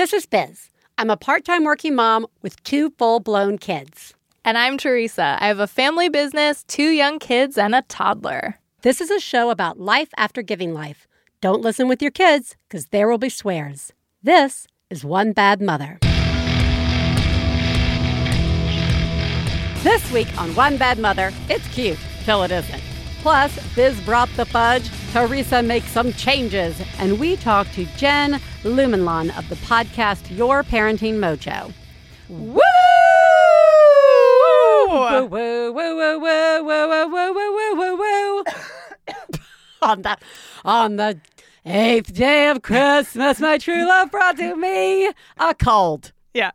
This is Biz. I'm a part time working mom with two full blown kids. And I'm Teresa. I have a family business, two young kids, and a toddler. This is a show about life after giving life. Don't listen with your kids, because there will be swears. This is One Bad Mother. This week on One Bad Mother, it's cute till it isn't. Plus, Biz brought the fudge, Teresa makes some changes, and we talk to Jen Lumanlan of the podcast Your Parenting Mojo. Woo! Woo, woo, woo, woo, woo, woo, woo, woo, woo, woo, on the on the eighth day of Christmas, my true love brought to me a cold. Yeah.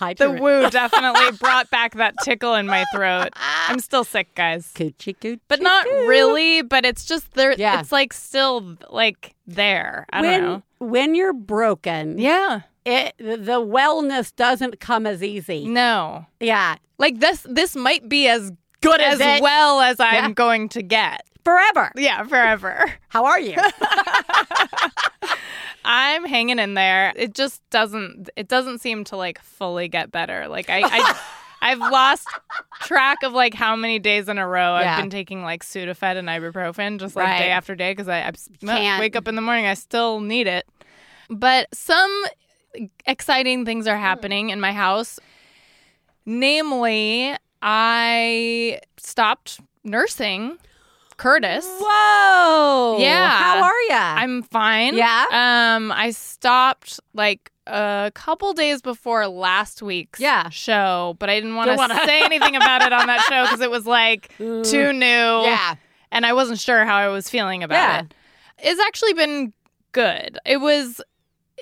The woo definitely brought back that tickle in my throat. I'm still sick, guys. Coochie coochie. But not really, but it's just there. Yeah. It's like still like there. I when don't know. When you're broken, Yeah. it the wellness doesn't come as easy. No. Yeah, Like this this might be as good as well as I'm going to get. forever. Yeah, forever. How are you? I'm hanging in there. It just doesn't it doesn't seem to like fully get better. Like I, I I've lost track of like how many days in a row Yeah. I've been taking like Sudafed and ibuprofen just like Right. day after day because I, I Can't. wake up in the morning I still need it. But some exciting things are happening in my house. Namely, I stopped nursing Curtis. Whoa. Yeah. How are you? I'm fine. Yeah? Um, I stopped like a couple days before last week's Yeah. show, but I didn't want to say anything about it on that show because it was like too new. Yeah. And I wasn't sure how I was feeling about Yeah. it. It's actually been good. It was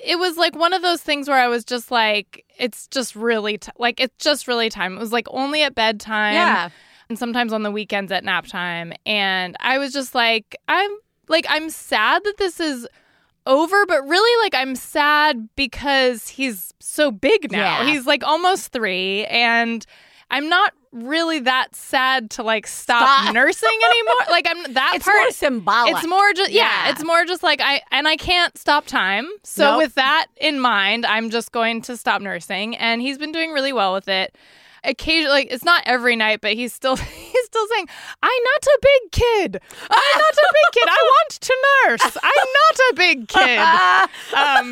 it was like one of those things where I was just like it's just really t- like it's just really time. It was like only at bedtime Yeah. and sometimes on the weekends at nap time. And I was just like, I'm like, I'm sad that this is over, but really, like, I'm sad because he's so big now. Yeah. He's like almost three, and I'm not really that sad to like stop, Stop. nursing anymore. like, I'm that It's part. more symbolic. it's more just yeah. Yeah. it's more just like I and I can't stop time. So Nope. with that in mind, I'm just going to stop nursing and he's been doing really well with it. Occasionally like it's not every night, but he's still he's still saying, I'm not a big kid. I'm not a big kid. I want to nurse. I'm not a big kid. Um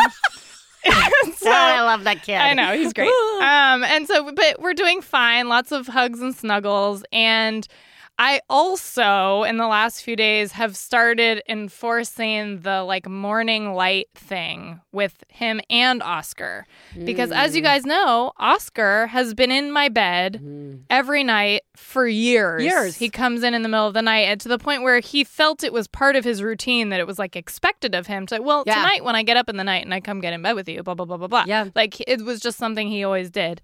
so I love that kid. I know he's great. um, and so, but we're doing fine. Lots of hugs and snuggles. And I also, in the last few days, have started enforcing the like morning light thing with him and Oscar, because as you Mm. guys know, Oscar has been in my bed every night for years. Years. He comes in in the middle of the night, and to the point where he felt it was part of his routine that it was like expected of him to. Well, Yeah. tonight when I get up in the night and I come get in bed with you, blah blah blah blah blah. Yeah. Like it was just something he always did.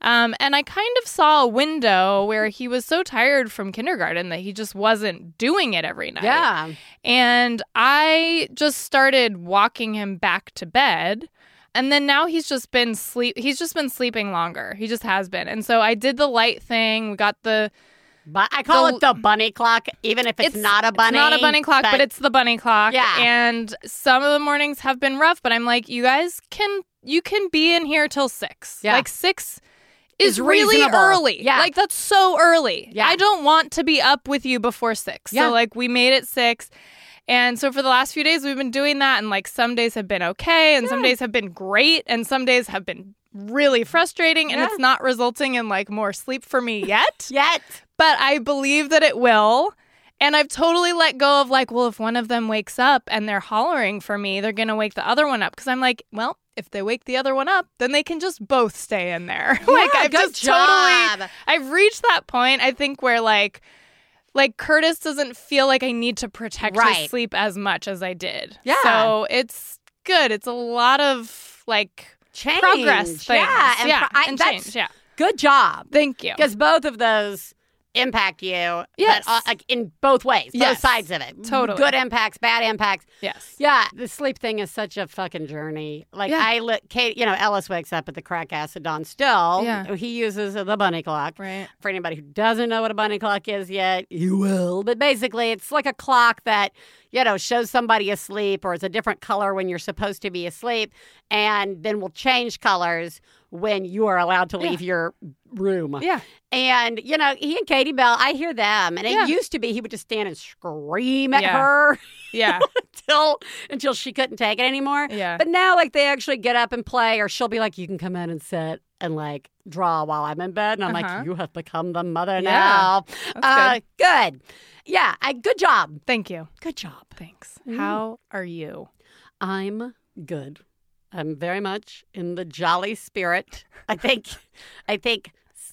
Um, and I kind of saw a window where he was so tired from kindergarten that he just wasn't doing it every night. Yeah. And I just started walking him back to bed. And then now he's just been sleep he's just been sleeping longer. He just has been. And so I did the light thing. We got the But I call The- it the bunny clock, even if it's, not a bunny. It's not a bunny clock, but, it's the bunny clock. Yeah. And some of the mornings have been rough, but I'm like, you guys can you can be in here till six. Yeah. Like six is Is really early. Yeah. Like that's so early. Yeah. I don't want to be up with you before six. Yeah. So like we made it six. And so for the last few days we've been doing that and like some days have been okay and some days have been great and some days have been really frustrating and Yeah. it's not resulting in like more sleep for me yet Yet. but I believe that it will. And I've totally let go of like, well, if one of them wakes up and they're hollering for me, they're going to wake the other one up. Cause I'm like, well, if they wake the other one up, then they can just both stay in there. like, Yeah, I've good just job. totally, I've reached that point, I think, where like, like Curtis doesn't feel like I need to protect Right. his sleep as much as I did. Yeah. So it's good. It's a lot of like Change. progress things. Yeah. And, yeah. pro- I- and that's change. Yeah. Good job. Thank you. Because both of those impact you. Yes. But, uh, like in both ways, both sides of it. Totally. Good impacts, bad impacts. Yes. Yeah, the sleep thing is such a fucking journey. Like Yeah. I look, Kate, you know, Ellis wakes up at the crack acid dawn still. Yeah. He uses the bunny clock. Right. For anybody who doesn't know what a bunny clock is yet, you will. But basically, it's like a clock that, you know, shows somebody asleep or it's a different color when you're supposed to be asleep and then will change colors when you are allowed to Yeah. leave your room. Yeah. And, you know, he and Katie Bell, I hear them. And it Yeah. used to be he would just stand and scream at Yeah. her Yeah. until until she couldn't take it anymore. Yeah. But now like they actually get up and play or she'll be like, You can come in and sit and like draw while I'm in bed. And I'm Uh-huh. like, You have become the mother Yeah. now. Uh, good. Yeah, I good job. Thank you. Good job. Thanks. Mm. How are you? I'm good. I'm very much in the jolly spirit. I think I think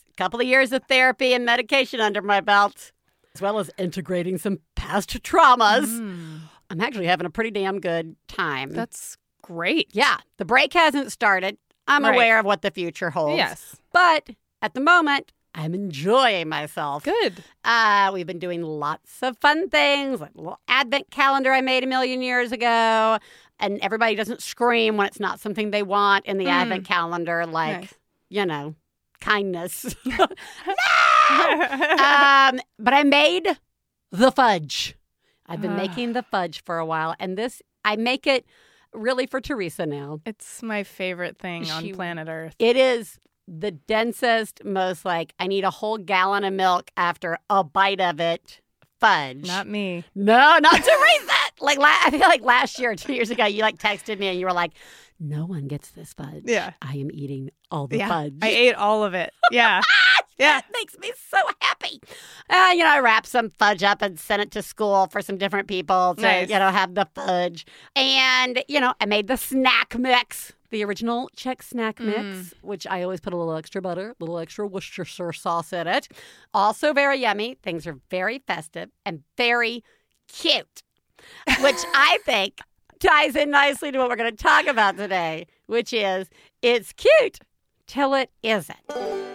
a couple of years of therapy and medication under my belt, as well as integrating some past traumas. Mm, I'm actually having a pretty damn good time. that's great. yeah, the break hasn't started. I'm Right. aware of what the future holds. Yes. But at the moment, I'm enjoying myself. Good. Uh, we've been doing lots of fun things, like a little advent calendar I made a million years ago. And everybody doesn't scream when it's not something they want in the Mm. advent calendar, like, Nice. you know, kindness. um, but I made the fudge. I've been Ah. making the fudge for a while, and this I make it really for Teresa now. It's my favorite thing on planet Earth. It is the densest, most like I need a whole gallon of milk after a bite of it. Fudge. Not me. no, not Teresa. Like la- I feel like last year, two years ago, you like texted me and you were like, "No one gets this fudge. Yeah. I am eating all the yeah. fudge." I ate all of it. Yeah. yeah. That makes me so happy. Uh, you know, I wrapped some fudge up and sent it to school for some different people to, Nice. you know, have the fudge. And, you know, I made the snack mix, the original Chex snack mix, Mm. which I always put a little extra butter, a little extra Worcestershire sauce in it. Also very yummy. Things are very festive and very cute, which I think ties in nicely to what we're going to talk about today, which is it's cute till it isn't.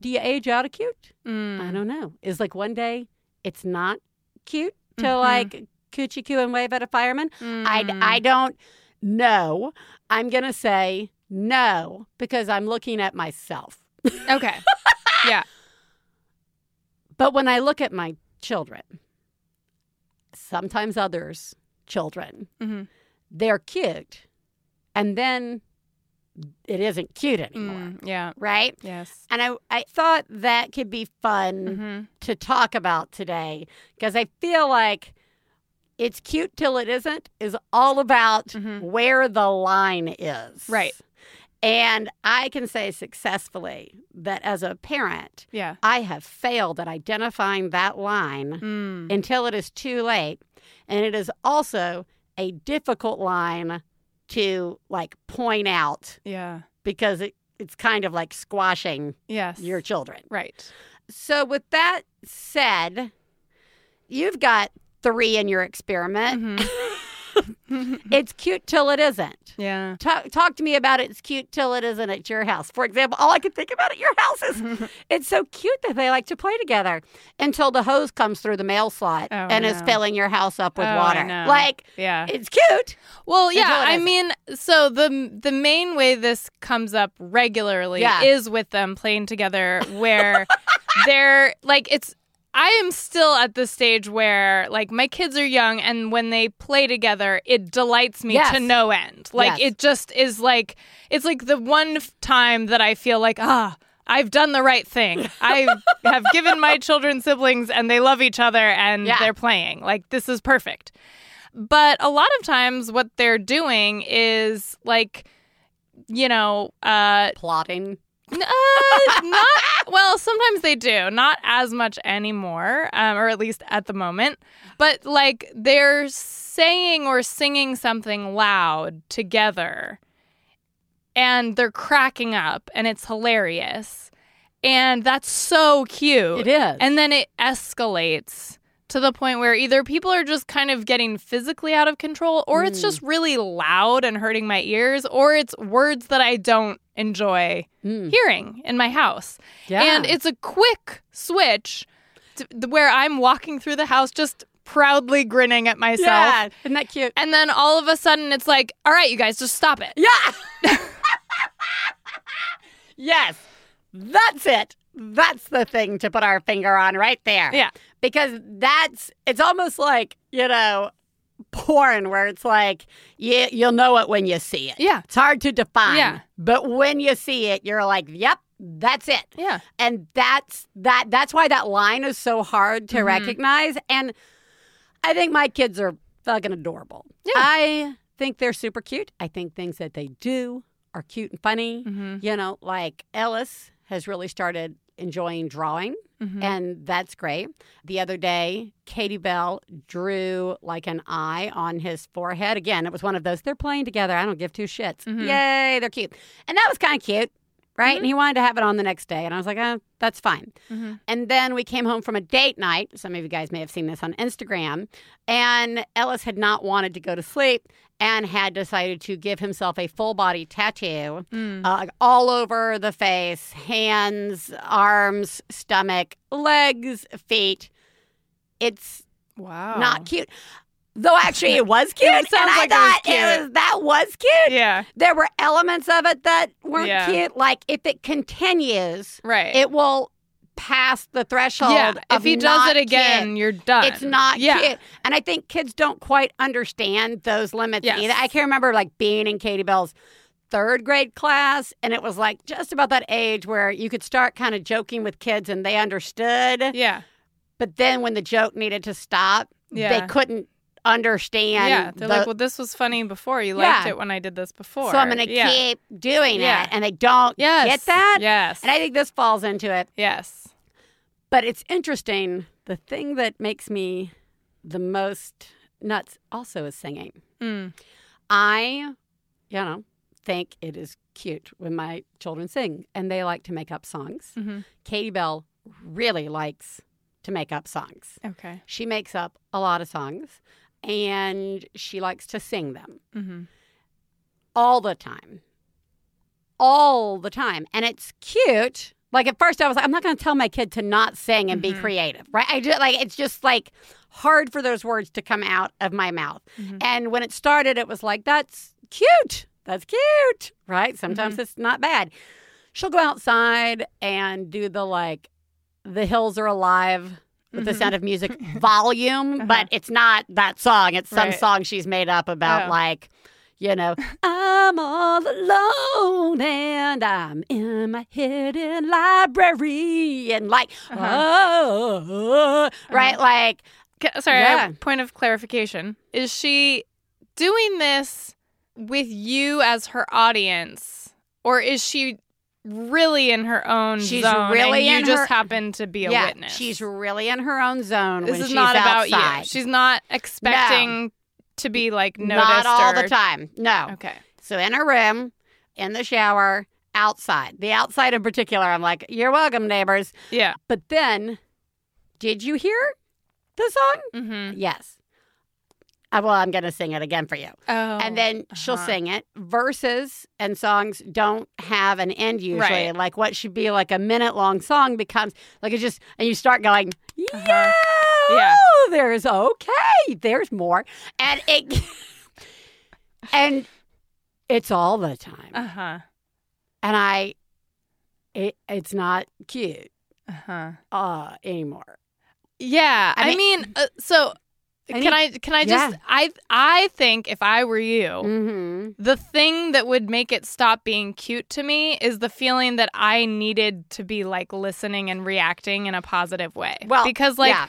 do you age out of cute? Mm. I don't know. Is like one day it's not cute to Mhm. like coochie coo and wave at a fireman? I, Mm. I don't know. I'm going to say no because I'm looking at myself. Okay. yeah. But when I look at my children, sometimes others' children, Mhm. they're cute. And then it isn't cute anymore, Mm, yeah. right? Yes. And I, I thought that could be fun Mm-hmm. to talk about today because I feel like it's cute till it isn't is all about Mhm. where the line is. Right. And I can say successfully that as a parent, Yeah. I have failed at identifying that line Mm. until it is too late. And it is also a difficult line to like point out Yeah. because it, it's kind of like squashing Yes. your children. right. So, with that said, you've got three in your experiment. Mhm. It's cute till it isn't. yeah. Talk, talk to me about it's cute till it isn't at your house. For example, all I can think about at your house is it's so cute that they like to play together until the hose comes through the mail slot Oh, and is filling your house up with Oh, water. Like, Yeah. it's cute. Well, yeah, I isn't. mean, so the the main way this comes up regularly Yeah. is with them playing together where they're like it's I am still at the stage where like my kids are young and when they play together it delights me Yes. to no end. Like Yes. it just is like it's like the one time that I feel like ah I've done the right thing. I have given my children siblings and they love each other and Yeah. they're playing. Like this is perfect. But a lot of times what they're doing is like, you know, uh, Plotting. Uh, not well. Sometimes they do, not as much anymore, um, or at least at the moment. But like they're saying or singing something loud together, and they're cracking up, and it's hilarious, and that's so cute. It is. and then it escalates to the point where either people are just kind of getting physically out of control, or it's Mm. just really loud and hurting my ears, or it's words that I don't enjoy Mm. hearing in my house. Yeah. And it's a quick switch to, where I'm walking through the house just proudly grinning at myself. yeah. Isn't that cute? And then all of a sudden it's like, all right, you guys, just stop it. Yeah. yes. That's it. That's the thing to put our finger on right there. Yeah. Because that's it's almost like, you know, porn where it's like you you'll know it when you see it. Yeah. It's hard to define. Yeah. But when you see it, you're like, yep, that's it. Yeah. And that's that that's why that line is so hard to Mhm. recognize. And I think my kids are fucking adorable. Yeah. I think they're super cute. I think things that they do are cute and funny. Mm-hmm. You know, like Ellis has really started enjoying drawing, Mm-hmm. and that's great. The other day, Katie Bell drew like an eye on his forehead. Again, it was one of those, they're playing together. I don't give two shits. Mhm. Yay, they're cute. And that was kind of cute, right? And he wanted to have it on the next day. And I was like, oh, that's fine. Mm-hmm. And then we came home from a date night. Some of you guys may have seen this on Instagram. And Ellis had not wanted to go to sleep and had decided to give himself a full body tattoo Mm. uh, all over the face hands, arms, stomach, legs, feet. It's Wow. not cute. Though actually it was cute. It and I like it was thought cute. was that was cute. Yeah. There were elements of it that weren't Yeah. cute. Like if it continues, Right. it will pass the threshold. yeah. If he does it again, you're done. It's not yeah. cute. And I think kids don't quite understand those limits Yes. either. I can remember like being in Katie Bell's third grade class, and it was like just about that age where you could start kind of joking with kids and they understood. Yeah. But then when the joke needed to stop, Yeah. they couldn't understand. yeah. They're the- like, well, this was funny before. You Yeah. liked it when I did this before. so I'm going to yeah. keep doing Yeah. it. And they don't Yes. get that. Yes. And I think this falls into it. yes. But it's interesting. The thing that makes me the most nuts also is singing. Mm. I, you know, think it is cute when my children sing and they like to make up songs. Mhm. Katie Bell really likes to make up songs. Okay. She makes up a lot of songs and she likes to sing them Mm-hmm. all the time. All the time. And it's cute. Like at first I was like, I'm not going to tell my kid to not sing and be Mhm. creative, right? I just like it's just like hard for those words to come out of my mouth. Mhm. And when it started, it was like, that's cute. That's cute, right? Sometimes it's not bad. She'll go outside and do the like, the hills are alive with the Mhm. sound of music volume, Uh-huh. but it's not that song. It's some Right. song she's made up about, Oh. like, you know, I'm all alone and I'm in my hidden library and like, Uh-huh. oh, right? Like, Sorry, Yeah. point of clarification. Is she doing this with you as her audience, or is she really in her own She's zone really and you just her- happen to be a yeah, witness? she's really in her own zone this is she's not about outside. you. She's not expecting to be like noticed not all or the time. No. Okay. So in her room, in the shower, outside. The outside in particular, I'm like, you're welcome, neighbors. Yeah. But then, did you hear the song? Mm-hmm. Yes. Uh, well, I'm going to sing it again for you. Oh. and then she'll uh-huh. sing it. Verses and songs don't have an end usually. Right. Like what should be like a minute long song becomes like it just, and you start going, yeah, Uh-huh. Yeah. oh, there's okay, there's more, and it, and it's all the time, Uh huh. and I, it, it's not cute Uh huh. uh anymore. Yeah. I I mean, uh, so I can I can I just yeah. I I think if I were you, Mm-hmm. the thing that would make it stop being cute to me is the feeling that I needed to be like listening and reacting in a positive way. Well, because like yeah.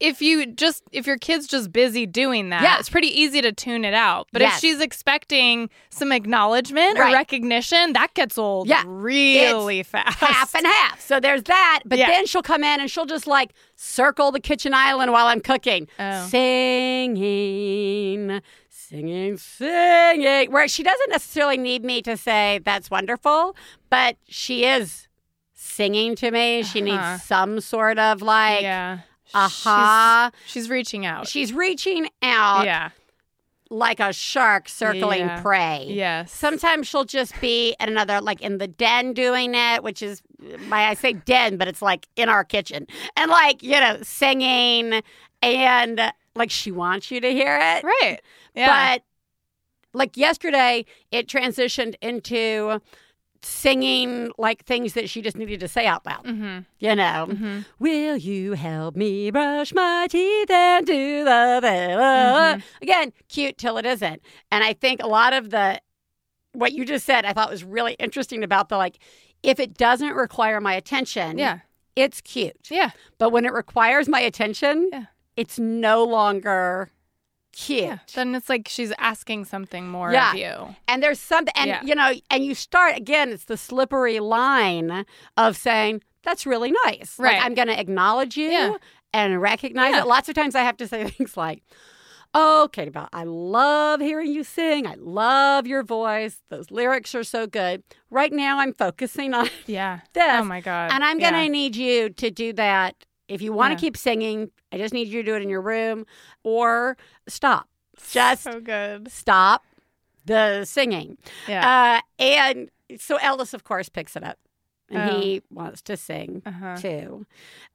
If you just if your kid's just busy doing that, Yeah. it's pretty easy to tune it out. But if she's expecting some acknowledgement Right. or recognition, that gets old Yeah. really fast. half and half. So there's that. But Yeah. then she'll come in and she'll just like circle the kitchen island while I'm cooking, Oh. singing, singing, singing. Where she doesn't necessarily need me to say that's wonderful, but she is singing to me. She Uh-huh. needs some sort of like, yeah. Aha. She's, she's reaching out. She's reaching out yeah. like a shark circling Yeah. prey. Yes. Sometimes she'll just be at another, like in the den doing it, which is my, I say den, but it's like in our kitchen. And like, you know, singing and like she wants you to hear it. right. Yeah. But like yesterday, it transitioned into singing like things that she just needed to say out loud. mm-hmm. You know, Mm-hmm. will you help me brush my teeth and do the, the Mhm. again, cute till it isn't. And I think a lot of the what you just said, I thought was really interesting about the like, if it doesn't require my attention, Yeah. it's cute. Yeah. But when it requires my attention, Yeah. it's no longer cute. Yeah. Then it's like she's asking something more Yeah. of you. And there's something, and Yeah. you know, and you start again, it's the slippery line of saying, that's really nice. Right. Like, I'm going to acknowledge you and recognize it. Lots of times I have to say things like, Oh, Katie Bell, I love hearing you sing. I love your voice. Those lyrics are so good. Right now, I'm focusing on Yeah. this. Oh my god. And I'm going to need you to do that. If you want to Yeah. keep singing, I just need you to do it in your room or stop. Just so good. stop the singing. Yeah. Uh, and so Ellis, of course, picks it up and Oh. he wants to sing Uh-huh. too.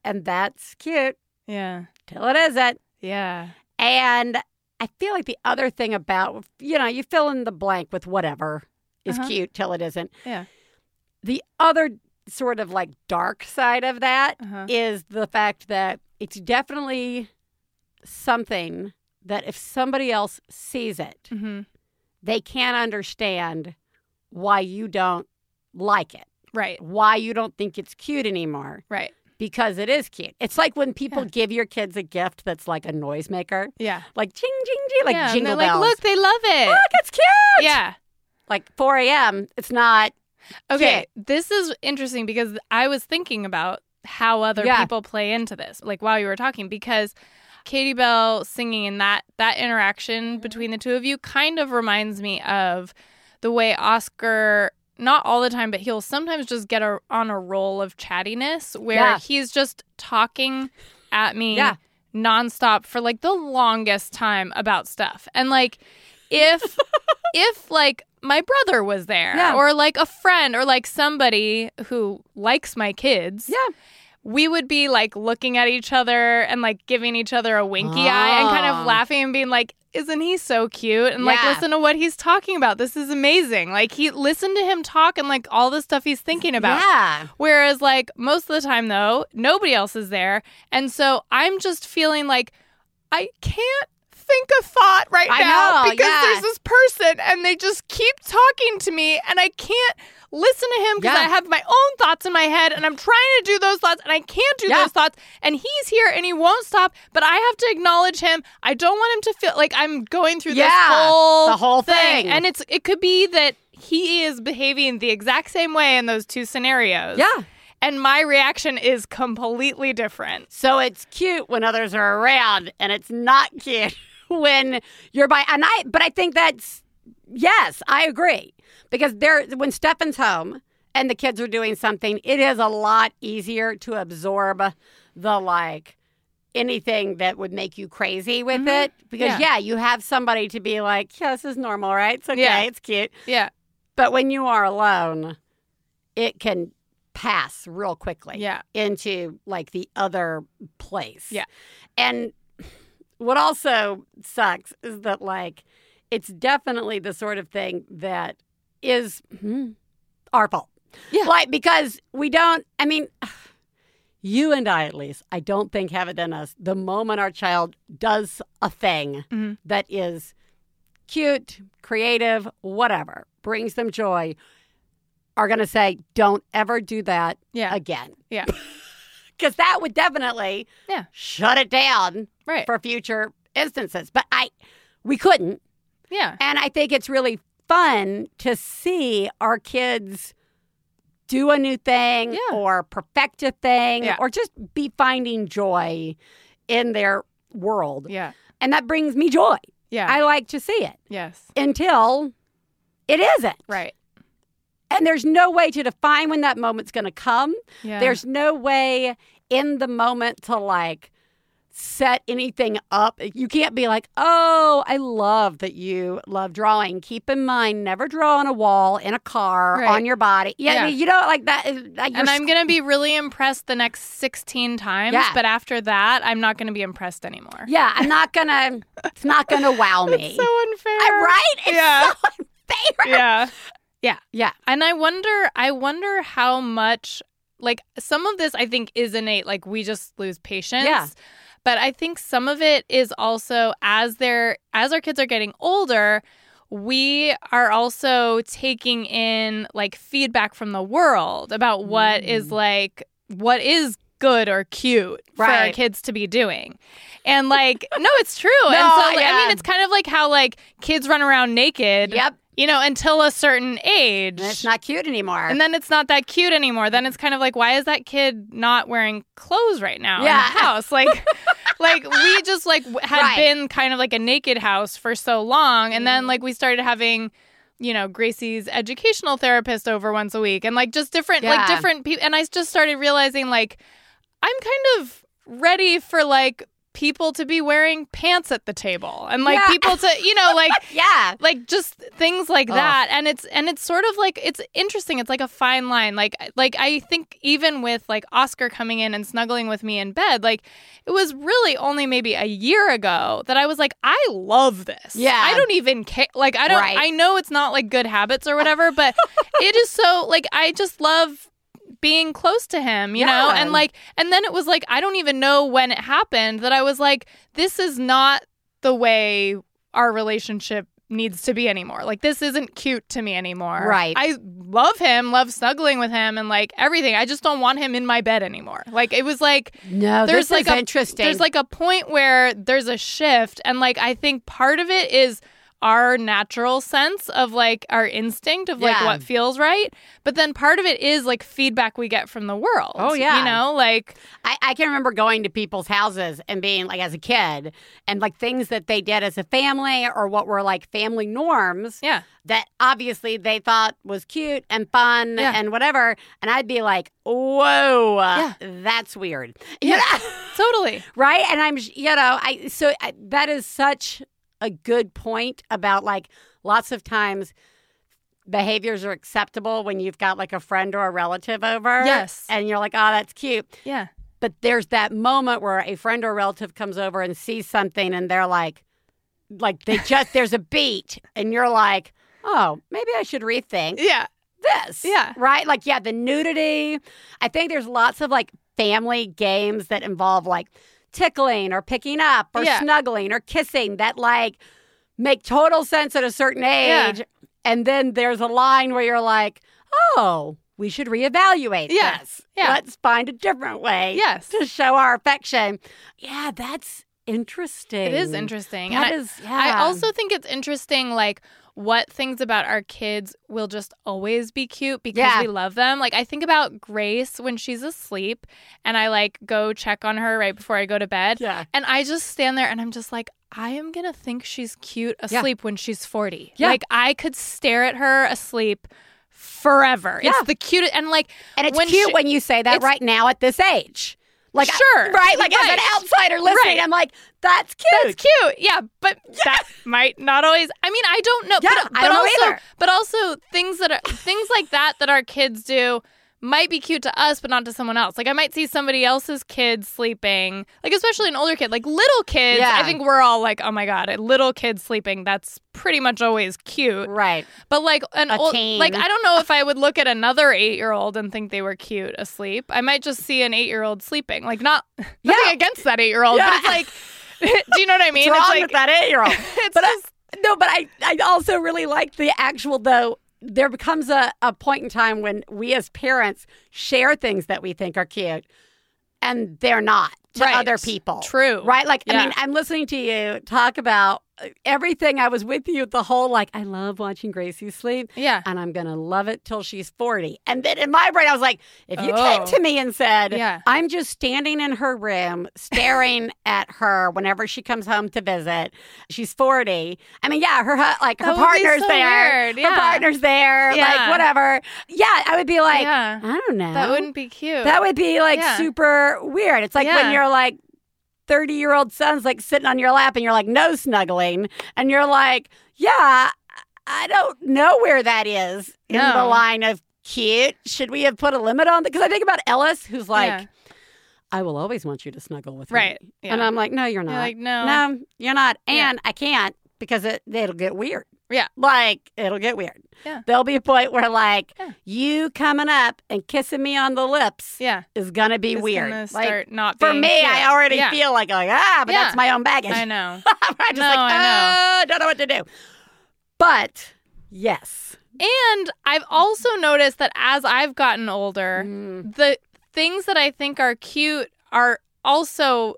And that's cute Yeah. till it isn't. Yeah. And I feel like the other thing about, you know, you fill in the blank with whatever is Uh-huh. cute till it isn't. Yeah. The other sort of like dark side of that is Uh-huh. the fact that it's definitely something that if somebody else sees it, Mm-hmm. they can't understand why you don't like it, Right. why you don't think it's cute anymore, Right. because it is cute. It's like when people Yeah. give your kids a gift that's like a noisemaker, Yeah. like ching, ching, ching, like yeah. and jingle they're bells. Like, look, they love it. Look, it's cute. Yeah. Like 4 a.m., it's not. Okay, this is interesting because I was thinking about how other Yeah. people play into this, like while you were talking, because Katie Bell singing and that that Mm-hmm. interaction between the two of you kind of reminds me of the way Oscar. Not all the time, but he'll sometimes just get a, on a roll of chattiness where Yeah. he's just talking at me Yeah. nonstop for like the longest time about stuff. And like if if like my brother was there Yeah. or like a friend or like somebody who likes my kids, Yeah. we would be like looking at each other and like giving each other a winky eye and kind Oh. of ah. laughing and being like, isn't he so cute? And like listen to what he's talking about. This is amazing. Like he listen to him talk and like all the stuff he's thinking about. Yeah. Whereas, like, most of the time, though, nobody else is there. And so I'm just feeling like I can't think a thought right I now know, because yeah. there's this person and they just keep talking to me and I can't listen to him because Yeah. I have my own thoughts in my head and I'm trying to do those thoughts and I can't do Yeah. those thoughts and he's here and he won't stop but I have to acknowledge him. I don't want him to feel like I'm going through Yeah, this whole the whole thing. and it's it could be that he is behaving the exact same way in those two scenarios. Yeah. And my reaction is completely different. So it's cute when others are around, and it's not cute when you're by. And I, but I think that's yes, I agree because there when Stefan's home and the kids are doing something, it is a lot easier to absorb the like anything that would make you crazy with Mhm. it because Yeah. yeah. you have somebody to be like, yeah, this is normal, right? It's okay, Yeah. it's cute. Yeah. But when you are alone, it can pass real quickly Yeah. into like the other place. Yeah. And what also sucks is that like it's definitely the sort of thing that is hmm, our fault. Yeah. Like because we don't I mean you and I at least, I don't think have it in us. The moment our child does a thing Mhm. that is cute, creative, whatever, brings them joy, are going to say, don't ever do that Yeah. again. Yeah. because that would definitely Yeah. shut it down Right. for future instances. But I, we couldn't, yeah. and I think it's really fun to see our kids do a new thing Yeah. or perfect a thing Yeah. or just be finding joy in their world. Yeah. And that brings me joy. Yeah. I like to see it yes. until it isn't. Right. And there's no way to define when that moment's going to come. Yeah. There's no way in the moment to like set anything up. You can't be like, oh, I love that you love drawing. Keep in mind, never draw on a wall, in a car, Right. on your body. Yeah, Yeah. you know, like that. is- Like and I'm going to be really impressed the next 16 times, Yeah. but after that, I'm not going to be impressed anymore. yeah, I'm not gonna. It's not gonna wow me. So unfair. I'm right. It's Yeah. so unfair. Yeah. Yeah. Yeah. And I wonder, I wonder how much, like, some of this I think is innate. Like, we just lose patience. Yeah. But I think some of it is also as they're, as our kids are getting older, we are also taking in like feedback from the world about what is mm. like, what is good or cute for our kids to be doing. And like, no, it's true. and No, so, like, I mean, it's kind of like how like kids run around naked. Yep. You know, until a certain age. And it's not cute anymore. And then it's not that cute anymore. Then it's kind of like, why is that kid not wearing clothes right now Yeah. in the house? Like, like we just like had Right. been kind of like a naked house for so long, and then mm. like we started having, you know, Gracie's educational therapist over once a week, and like just different, like different people. And I just started realizing like, I'm kind of ready for like people to be wearing pants at the table, and like Yeah. people to, you know, like yeah. like just things like that and it's and it's sort of like it's interesting it's like a fine line like like i think even with like oscar coming in and snuggling with me in bed like it was really only maybe a year ago that i was like i love this Yeah. i don't even care like i don't Right. i know it's not like good habits or whatever but it is so like i just love being close to him, you know? And like and then it was like I don't even know when it happened that I was like this is not the way our relationship needs to be anymore. Like this isn't cute to me anymore. Right. I love him, love snuggling with him and like everything. I just don't want him in my bed anymore. Like it was like No, there's this like is a- interesting. there's like a point where there's a shift and like I think part of it is our natural sense of like our instinct of like Yeah. what feels right but then part of it is like feedback we get from the world Oh, yeah. you know like I, I can remember going to people's houses and being like as a kid and like things that they did as a family or what were like family norms yeah that obviously they thought was cute and fun Yeah. and whatever. And I'd be like, whoa, Yeah. that's weird. Yeah. Totally right. And I'm, you know, I, so I, that is such a good point about like lots of times behaviors are acceptable when you've got like a friend or a relative over. Yes. And you're like, oh, that's cute. yeah But there's that moment where a friend or relative comes over and sees something and they're like, like they just, there's a beat and you're like, oh, maybe I should rethink yeah this. Yeah. Right? Like, yeah, the nudity. I think there's lots of like family games that involve like tickling or picking up or Yeah. snuggling or kissing that like make total sense at a certain Yeah. age. And then there's a line where you're like, oh, we should reevaluate Yeah. this. Yeah. Let's find a different way yes to show our affection. Yeah, that's interesting. it is interesting That I- is, I yeah. also think it's interesting, like what things about our kids will just always be cute because Yeah. we love them. Like I think about Grace when she's asleep, and I like go check on her right before I go to bed, Yeah. and I just stand there and I'm just like. I am gonna think she's cute Yeah. asleep when she's 40. Yeah. Like I could stare at her asleep forever. Yeah. It's the cutest and like And it's cute she- when you say that right now at this age. Like Sure. right? Like as an outsider listening, Right. I'm like, that's cute. That's cute. Yeah, but that might not always. I mean, I don't know. Yeah, but, I don't know also, either. but also things that are things like that that our kids do might be cute to us, but not to someone else. Like I might see somebody else's kid sleeping, like especially an older kid, like little kids. Yeah. I think we're all like, oh my god, a little kid sleeping. That's pretty much always cute. Right. But like an A old, like I don't know if I would look at another eight year old and think they were cute asleep. I might just see an eight year old sleeping. Like not nothing Yeah. against that eight year old, but it's like, do you know what I mean? What's it's wrong like with that eight year old? it's but just I, no, but I, I also really like the actual though. There becomes a, a point in time when we as parents share things that we think are cute. and they're not to Right. other people. True. Right? Like, I mean, I'm listening to you talk about uh, everything. I was with you the whole, like, I love watching Gracie sleep. Yeah. And I'm going to love it till she's 40. And then in my brain, I was like, if you Oh. came to me and said, Yeah. I'm just standing in her room staring at her whenever she comes home to visit, she's 40. I mean, yeah, her, like, her That would be partner's so there. weird, Her partner's there. Yeah. Like, whatever. Yeah, I would be like, Yeah. I don't know. That wouldn't be cute. That would be like Yeah. super weird. It's like when Yeah. Like 30 year old son's like sitting on your lap and you're like no snuggling. And you're like, yeah, I don't know where that is in the line of cute. Should we have put a limit on that? Because I think about Ellis, who's like, Yeah. I will always want you to snuggle with Right. me. Yeah. And I'm like, no, you're not. You're like, no. No, you're not. Yeah. And I can't because it, it'll get weird. Yeah. Like, it'll get weird. Yeah. There'll be a point where, like, Yeah. you coming up and kissing me on the lips yeah. is gonna be It's weird. gonna Like, start not for me. I already yeah. feel like, like ah, but Yeah. that's my own baggage. I know. I'm just No, like, I know. "Ah, don't know what to do. But yes, And I've also noticed that as I've gotten older, Mm. the things that I think are cute are also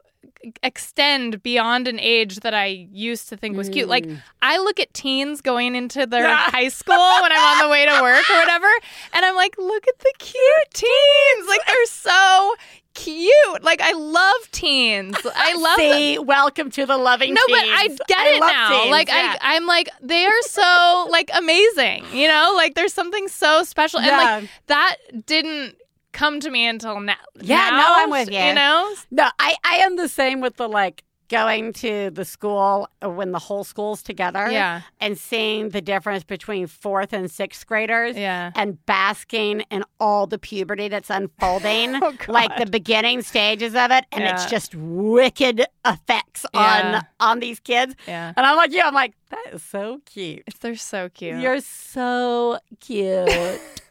extend beyond an age that I used to think was cute. Like Mm. I look at teens going into their Yeah. high school when I'm on the way to work or whatever, and I'm like, look at the cute teens. Like they're so cute. Like I love teens. I love them. See, welcome to the loving. No, but I get I it now. teens, like yeah. I, I'm like they are so like amazing. You know, like there's something so special, and like that didn't come to me until now. Yeah, no, I'm with you. You know, No, I, I am the same with the like going to the school uh, when the whole school's together. Yeah. And seeing the difference between fourth and sixth graders. yeah. And basking in all the puberty that's unfolding, Oh, like the beginning stages of it, and it's just wicked effects Yeah. on on these kids. Yeah. And I'm like, yeah, I'm like, that is so cute. They're so cute. You're so cute.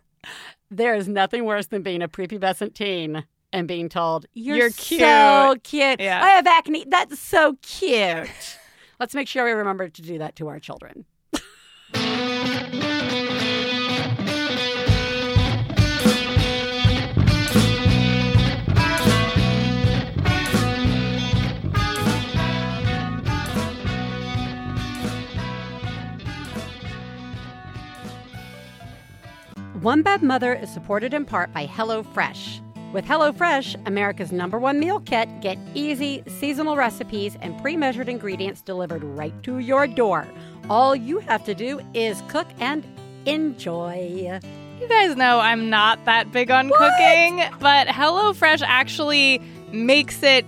there is nothing worse than being a prepubescent teen and being told you're, You're so cute. Yeah. I have acne. That's so cute. Let's make sure we remember to do that to our children. One Bad Mother is supported in part by HelloFresh. With HelloFresh, America's number one meal kit, get easy, seasonal recipes and pre measured ingredients delivered right to your door. All you have to do is cook and enjoy. You guys know I'm not that big on cooking, but HelloFresh actually makes it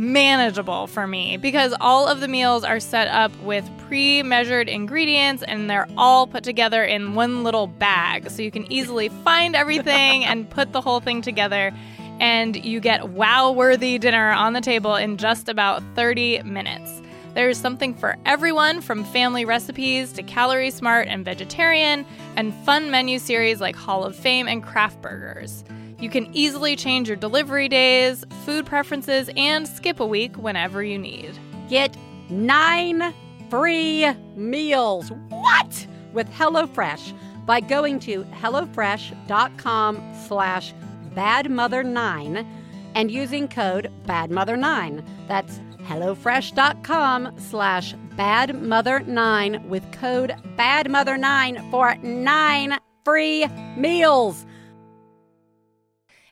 manageable for me because all of the meals are set up with pre measured ingredients and they're all put together in one little bag. So you can easily find everything and put the whole thing together. And you get wow worthy dinner on the table in just about 30 minutes. There's something for everyone from family recipes to calorie smart and vegetarian, and fun menu series like Hall of Fame and craft burgers. You can easily change your delivery days, food preferences, and skip a week whenever you need. Get nine free meals. What? With HelloFresh by going to HelloFresh.com slash badmother9 and using code badmother9. That's HelloFresh.com slash badmother9 with code badmother9 for nine free meals.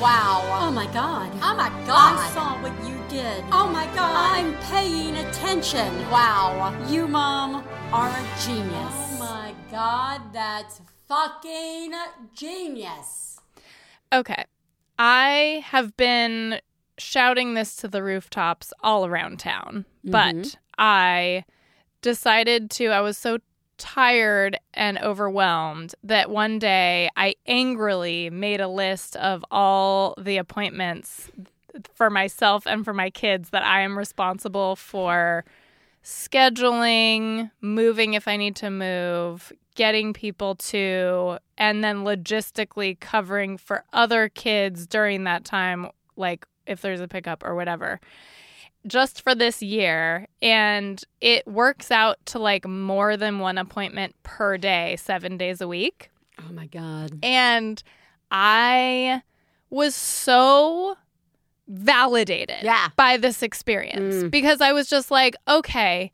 Wow. Oh my god. Oh my God. I saw what you did. Oh my god. I'm paying attention. Wow. You, Mom, are a genius. Oh my god, that's fucking genius. Okay. I have been shouting this to the rooftops all around town, but mm-hmm. I decided to, I was so tired and overwhelmed that one day I angrily made a list of all the appointments for myself and for my kids that I am responsible for scheduling, moving if I need to move, getting people to, and then logistically covering for other kids during that time, like if there's a pickup or whatever, just for this year. And it works out to like more than one appointment per day, seven days a week. Oh my God. And I was so validated Yeah. by this experience Mm. because I was just like, okay,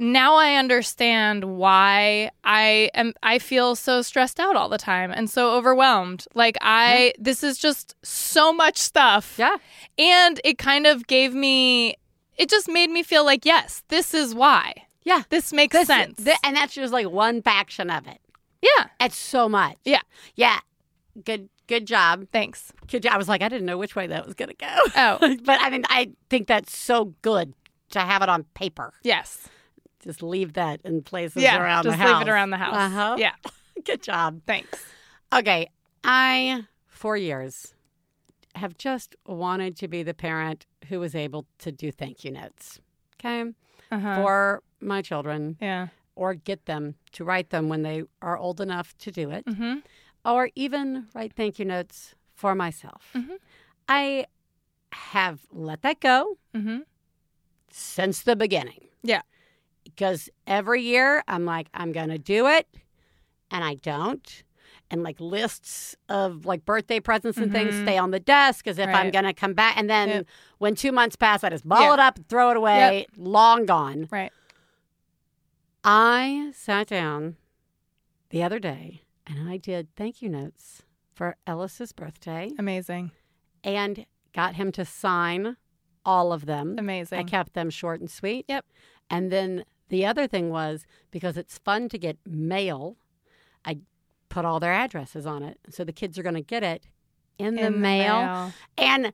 now I understand why I am I feel so stressed out all the time and so overwhelmed. Like I this is just so much stuff. Yeah. And it kind of gave me it just made me feel like yes, this is why. Yeah. This makes This- sense. thi- and that's just like one faction of it. yeah. It's so much. Yeah. Yeah. Good good job. Thanks. Good job. I was like, I didn't know which way that was gonna go. Oh. but I mean I think that's so good to have it on paper. Yes. Just leave that in places Yeah. around the house. Just leave it around the house. Uh-huh. Yeah. Good job. Thanks. Okay. I, for years, have just wanted to be the parent who was able to do thank you notes. Okay. Uh-huh. For my children yeah. or get them to write them when they are old enough to do it, Mm-hmm. or even write thank you notes for myself. Mhm. I have let that go Mm-hmm. since the beginning. Yeah. Because every year I'm like, I'm going to do it, and I don't. And like lists of like birthday presents and things Mhm. stay on the desk as if I'm going to come back. And then Yep. when two months pass, I just ball Yeah. it up, and throw it away, long gone. Right. I sat down the other day and I did thank you notes for Ellis's birthday Amazing. and got him to sign all of them. Amazing. I kept them short and sweet. Yep. And then the other thing was because it's fun to get mail, I put all their addresses on it. So the kids are going to get it in, the, In mail. And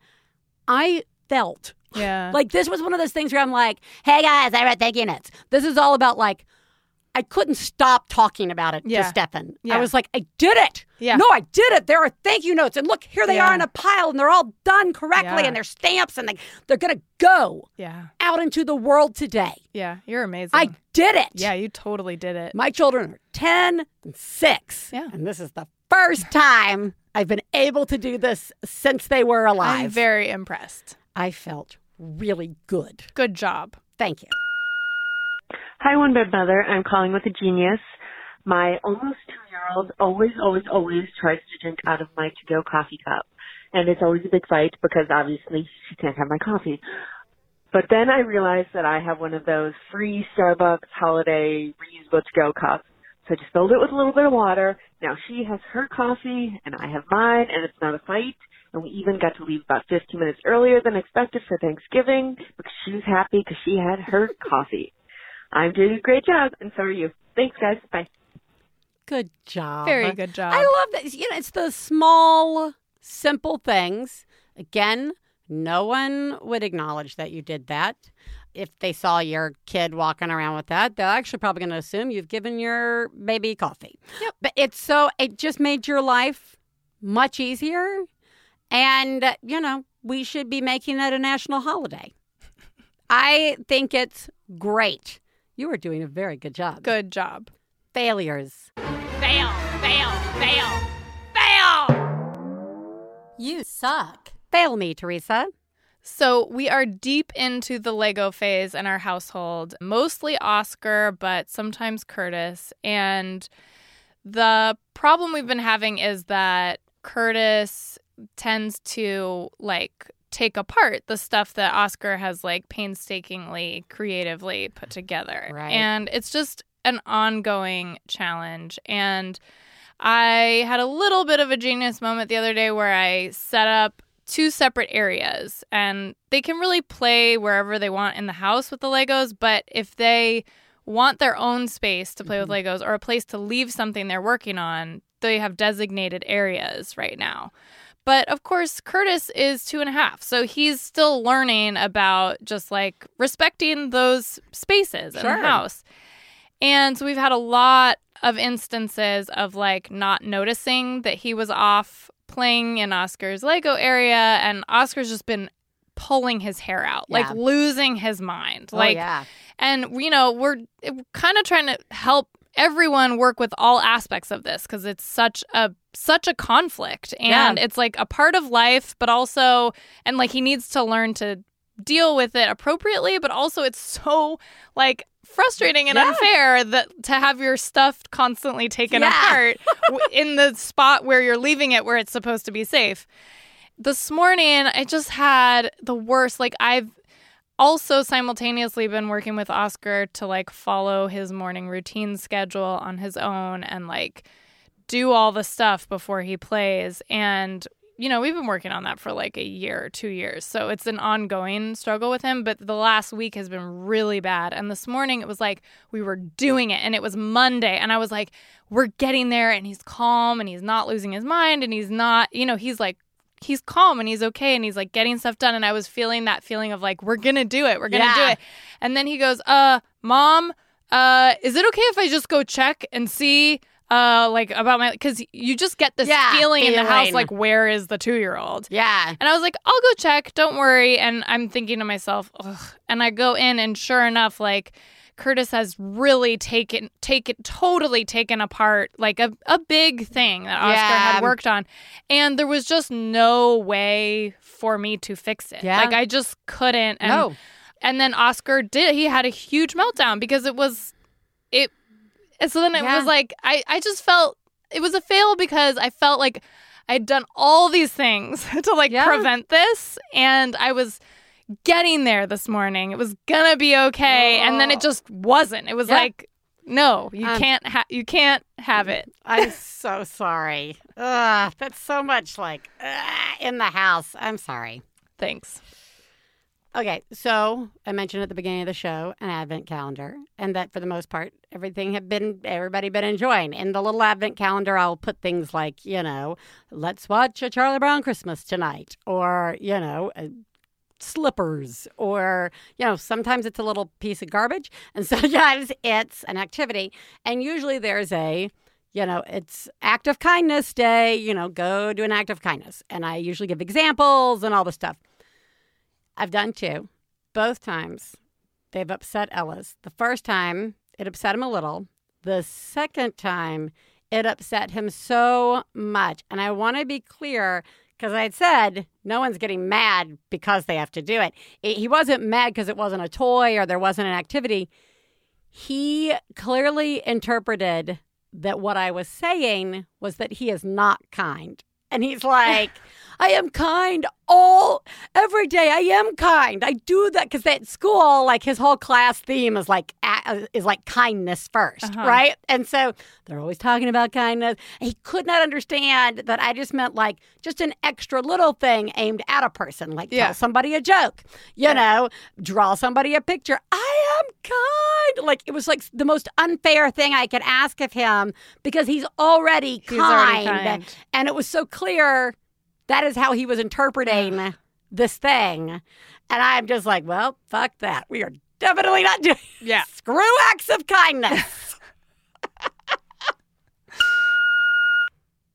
I felt Yeah. like this was one of those things where I'm like, hey guys, I read thank you notes. This is all about like, I couldn't stop talking about it Yeah. to Stefan. I was like, I did it. Yeah. No, I did it. There are thank you notes. And look, here they Yeah. are in a pile and they're all done correctly Yeah. and they're stamps and they, they're going to go yeah. out into the world today. Yeah. You're amazing. I did it. yeah, you totally did it. My children are 10 and 6. Yeah. And this is the first time I've been able to do this since they were alive. I'm very impressed. I felt really good. Good job. Thank you. Hi, One Bad Mother. I'm calling with a genius. My almost two-year-old always, always, always tries to drink out of my to-go coffee cup. And it's always a big fight because obviously she can't have my coffee. But then I realized that I have one of those free Starbucks holiday reusable to-go cups. So I just filled it with a little bit of water. Now she has her coffee and I have mine and it's not a fight. And we even got to leave about 15 minutes earlier than expected for Thanksgiving because she was happy because she had her coffee. I'm doing a great job, and so are you. Thanks, guys. Bye. Good job. Very good job. I love that. You know, it's the small, simple things. Again, no one would acknowledge that you did that. If they saw your kid walking around with that, they're actually probably going to assume you've given your baby coffee. Yep. But it's so, it just made your life much easier. And, uh, you know, we should be making that a national holiday. I think it's great. You are doing a very good job. Good job. Failures. Fail, fail, fail, fail. You suck. Fail me, Teresa. So we are deep into the Lego phase in our household, mostly Oscar, but sometimes Curtis. And the problem we've been having is that Curtis tends to like take apart the stuff that Oscar has like painstakingly creatively put together. Right. And it's just an ongoing challenge. And I had a little bit of a genius moment the other day where I set up two separate areas and they can really play wherever they want in the house with the Legos, but if they want their own space to play with mm-hmm. Legos or a place to leave something they're working on, they have designated areas right now. But of course, Curtis is two and a half. So he's still learning about just like respecting those spaces in Sure. the house. And so we've had a lot of instances of like not noticing that he was off playing in Oscar's Lego area and Oscar's just been pulling his hair out, like losing his mind. Oh, like yeah. And, you know, we're kind of trying to help everyone work with all aspects of this because it's such a such a conflict and Yeah. it's like a part of life but also and like he needs to learn to deal with it appropriately but also it's so like frustrating and Yeah. unfair that to have your stuff constantly taken Yeah. apart in the spot where you're leaving it where it's supposed to be safe this morning I just had the worst like I've also simultaneously been working with Oscar to like follow his morning routine schedule on his own and like do all the stuff before he plays. And you know we've been working on that for like a year or 2 years. So it's an ongoing struggle with him but the last week has been really bad. And this morning it was like we were doing it and it was Monday. And I was like we're getting there and he's calm and he's not losing his mind and he's not you know he's like he's calm and he's okay and he's like getting stuff done and I was feeling that feeling of like we're going to do it. We're going to Yeah. do it. And then he goes, "Uh, mom, uh is it okay if I just go check and see uh like about my cuz you just get this Yeah, feeling, in the house like where is the 2-year-old?" Yeah. And I was like, I'll go check. Don't worry. And I'm thinking to myself, Ugh. and I go in, and sure enough, like Curtis has really taken, taken, totally taken apart like a, a big thing that Oscar Yeah. had worked on. And there was just no way for me to fix it. Yeah. Like I just couldn't. And, No. and then Oscar did, he had a huge meltdown because it was, it, and so then it Yeah. was like, I, I just felt it was a fail because I felt like I'd done all these things to like Yeah. prevent this and I was getting there this morning. It was gonna be okay and then it just wasn't. It was Yeah. like no, you Um, can't ha- you can't have it. I'm so sorry. Ugh, that's so much like ugh, in the house. I'm sorry. Thanks. Okay, so I mentioned at the beginning of the show an advent calendar, and that for the most part, everything had been everybody been enjoying. In the little advent calendar, I'll put things like you know, let's watch a Charlie Brown Christmas tonight, or you know. Slippers or you know sometimes it's a little piece of garbage and sometimes it's an activity and usually there's a you know, it's act of kindness day, you know, go do an act of kindness. And I usually give examples and all the stuff. I've done two. Both times they've upset Ellis. The first time it upset him a little. The second time it upset him so much. And I want to be clear because I had said no one's getting mad because they have to do it. it he wasn't mad because it wasn't a toy or there wasn't an activity. He clearly interpreted that what I was saying was that he is not kind. And he's like, I am kind all every day. I am kind. I do that because at school, like his whole class theme is like is like kindness 1st Uh-huh. right? And so they're always talking about kindness. He could not understand that I just meant like just an extra little thing aimed at a person, like Yeah. tell somebody a joke, you know, draw somebody a picture. I am kind. Like it was like the most unfair thing I could ask of him because he's already He's already kind. kind. And it was so clear that is how he was interpreting this thing. And I'm just like, well, fuck that. We are definitely not doing Yeah. screw acts of kindness.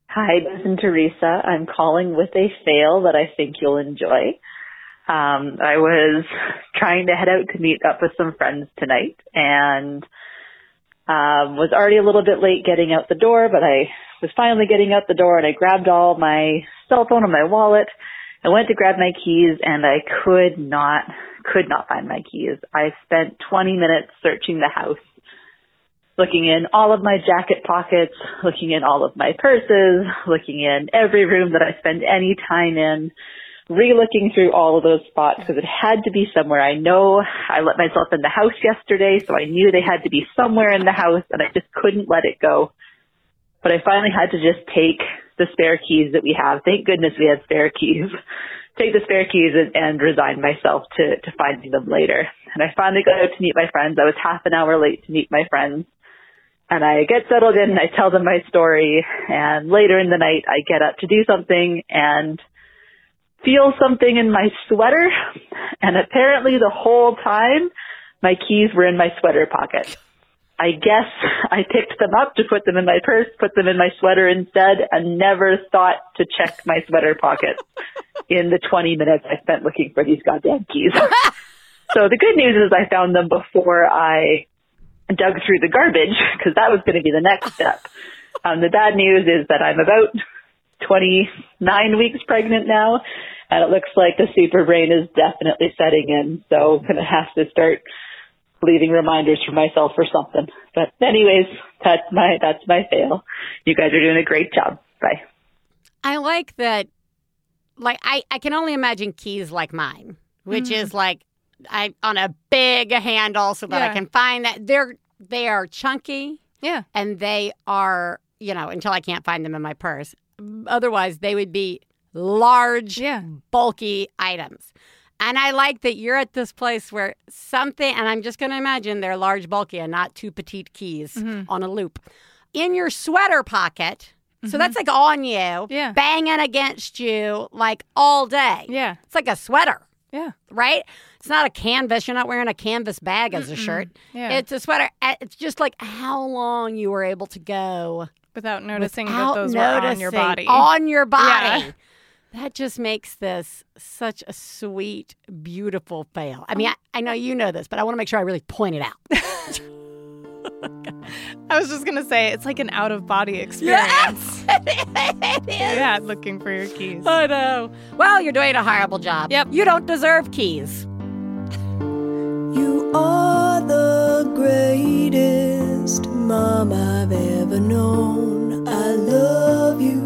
Hi, this is Teresa. I'm calling with a fail that I think you'll enjoy. Um, I was trying to head out to meet up with some friends tonight and um, was already a little bit late getting out the door, but I was finally getting out the door and I grabbed all my cell phone and my wallet. I went to grab my keys and I could not, could not find my keys. I spent 20 minutes searching the house looking in all of my jacket pockets, looking in all of my purses, looking in every room that I spend any time in, re-looking through all of those spots because it had to be somewhere. I know I let myself in the house yesterday, so I knew they had to be somewhere in the house and I just couldn't let it go. But I finally had to just take the spare keys that we have. Thank goodness we had spare keys. Take the spare keys and, and resign myself to, to finding them later. And I finally got out to meet my friends. I was half an hour late to meet my friends and I get settled in and I tell them my story and later in the night I get up to do something and feel something in my sweater and apparently the whole time my keys were in my sweater pocket. I guess I picked them up to put them in my purse, put them in my sweater instead and never thought to check my sweater pocket in the 20 minutes I spent looking for these goddamn keys. so the good news is I found them before I dug through the garbage because that was going to be the next step. Um, the bad news is that I'm about 29 weeks pregnant now, and it looks like the super brain is definitely setting in. So I'm going to have to start leaving reminders for myself or something. But anyways, that's my that's my fail. You guys are doing a great job. Bye. I like that. Like I, I can only imagine keys like mine, which hmm. is like I on a big handle so that I can find that they're they are chunky Yeah. and they are you know until I can't find them in my purse. Otherwise, they would be large, Yeah. bulky items. And I like that you're at this place where something, and I'm just going to imagine they're large, bulky, and not two petite keys Mm-hmm. on a loop. In your sweater pocket. So that's like on you, Mm-hmm. Yeah. banging against you like all day. Yeah. It's like a sweater, Yeah. right? It's not a canvas. You're not wearing a canvas bag as a shirt. Yeah. It's a sweater. It's just like how long you were able to go Without noticing that without those were on your body. On your body. Yeah. That just makes this such a sweet, beautiful fail. I oh. mean, I, I know you know this, but I want to make sure I really point it out. I was just gonna say it's like an out of body experience. it is. Yeah, looking for your keys. I know. Well, you're doing a horrible job. Yep. You don't deserve keys. You are the greatest mom I've ever known. I love you,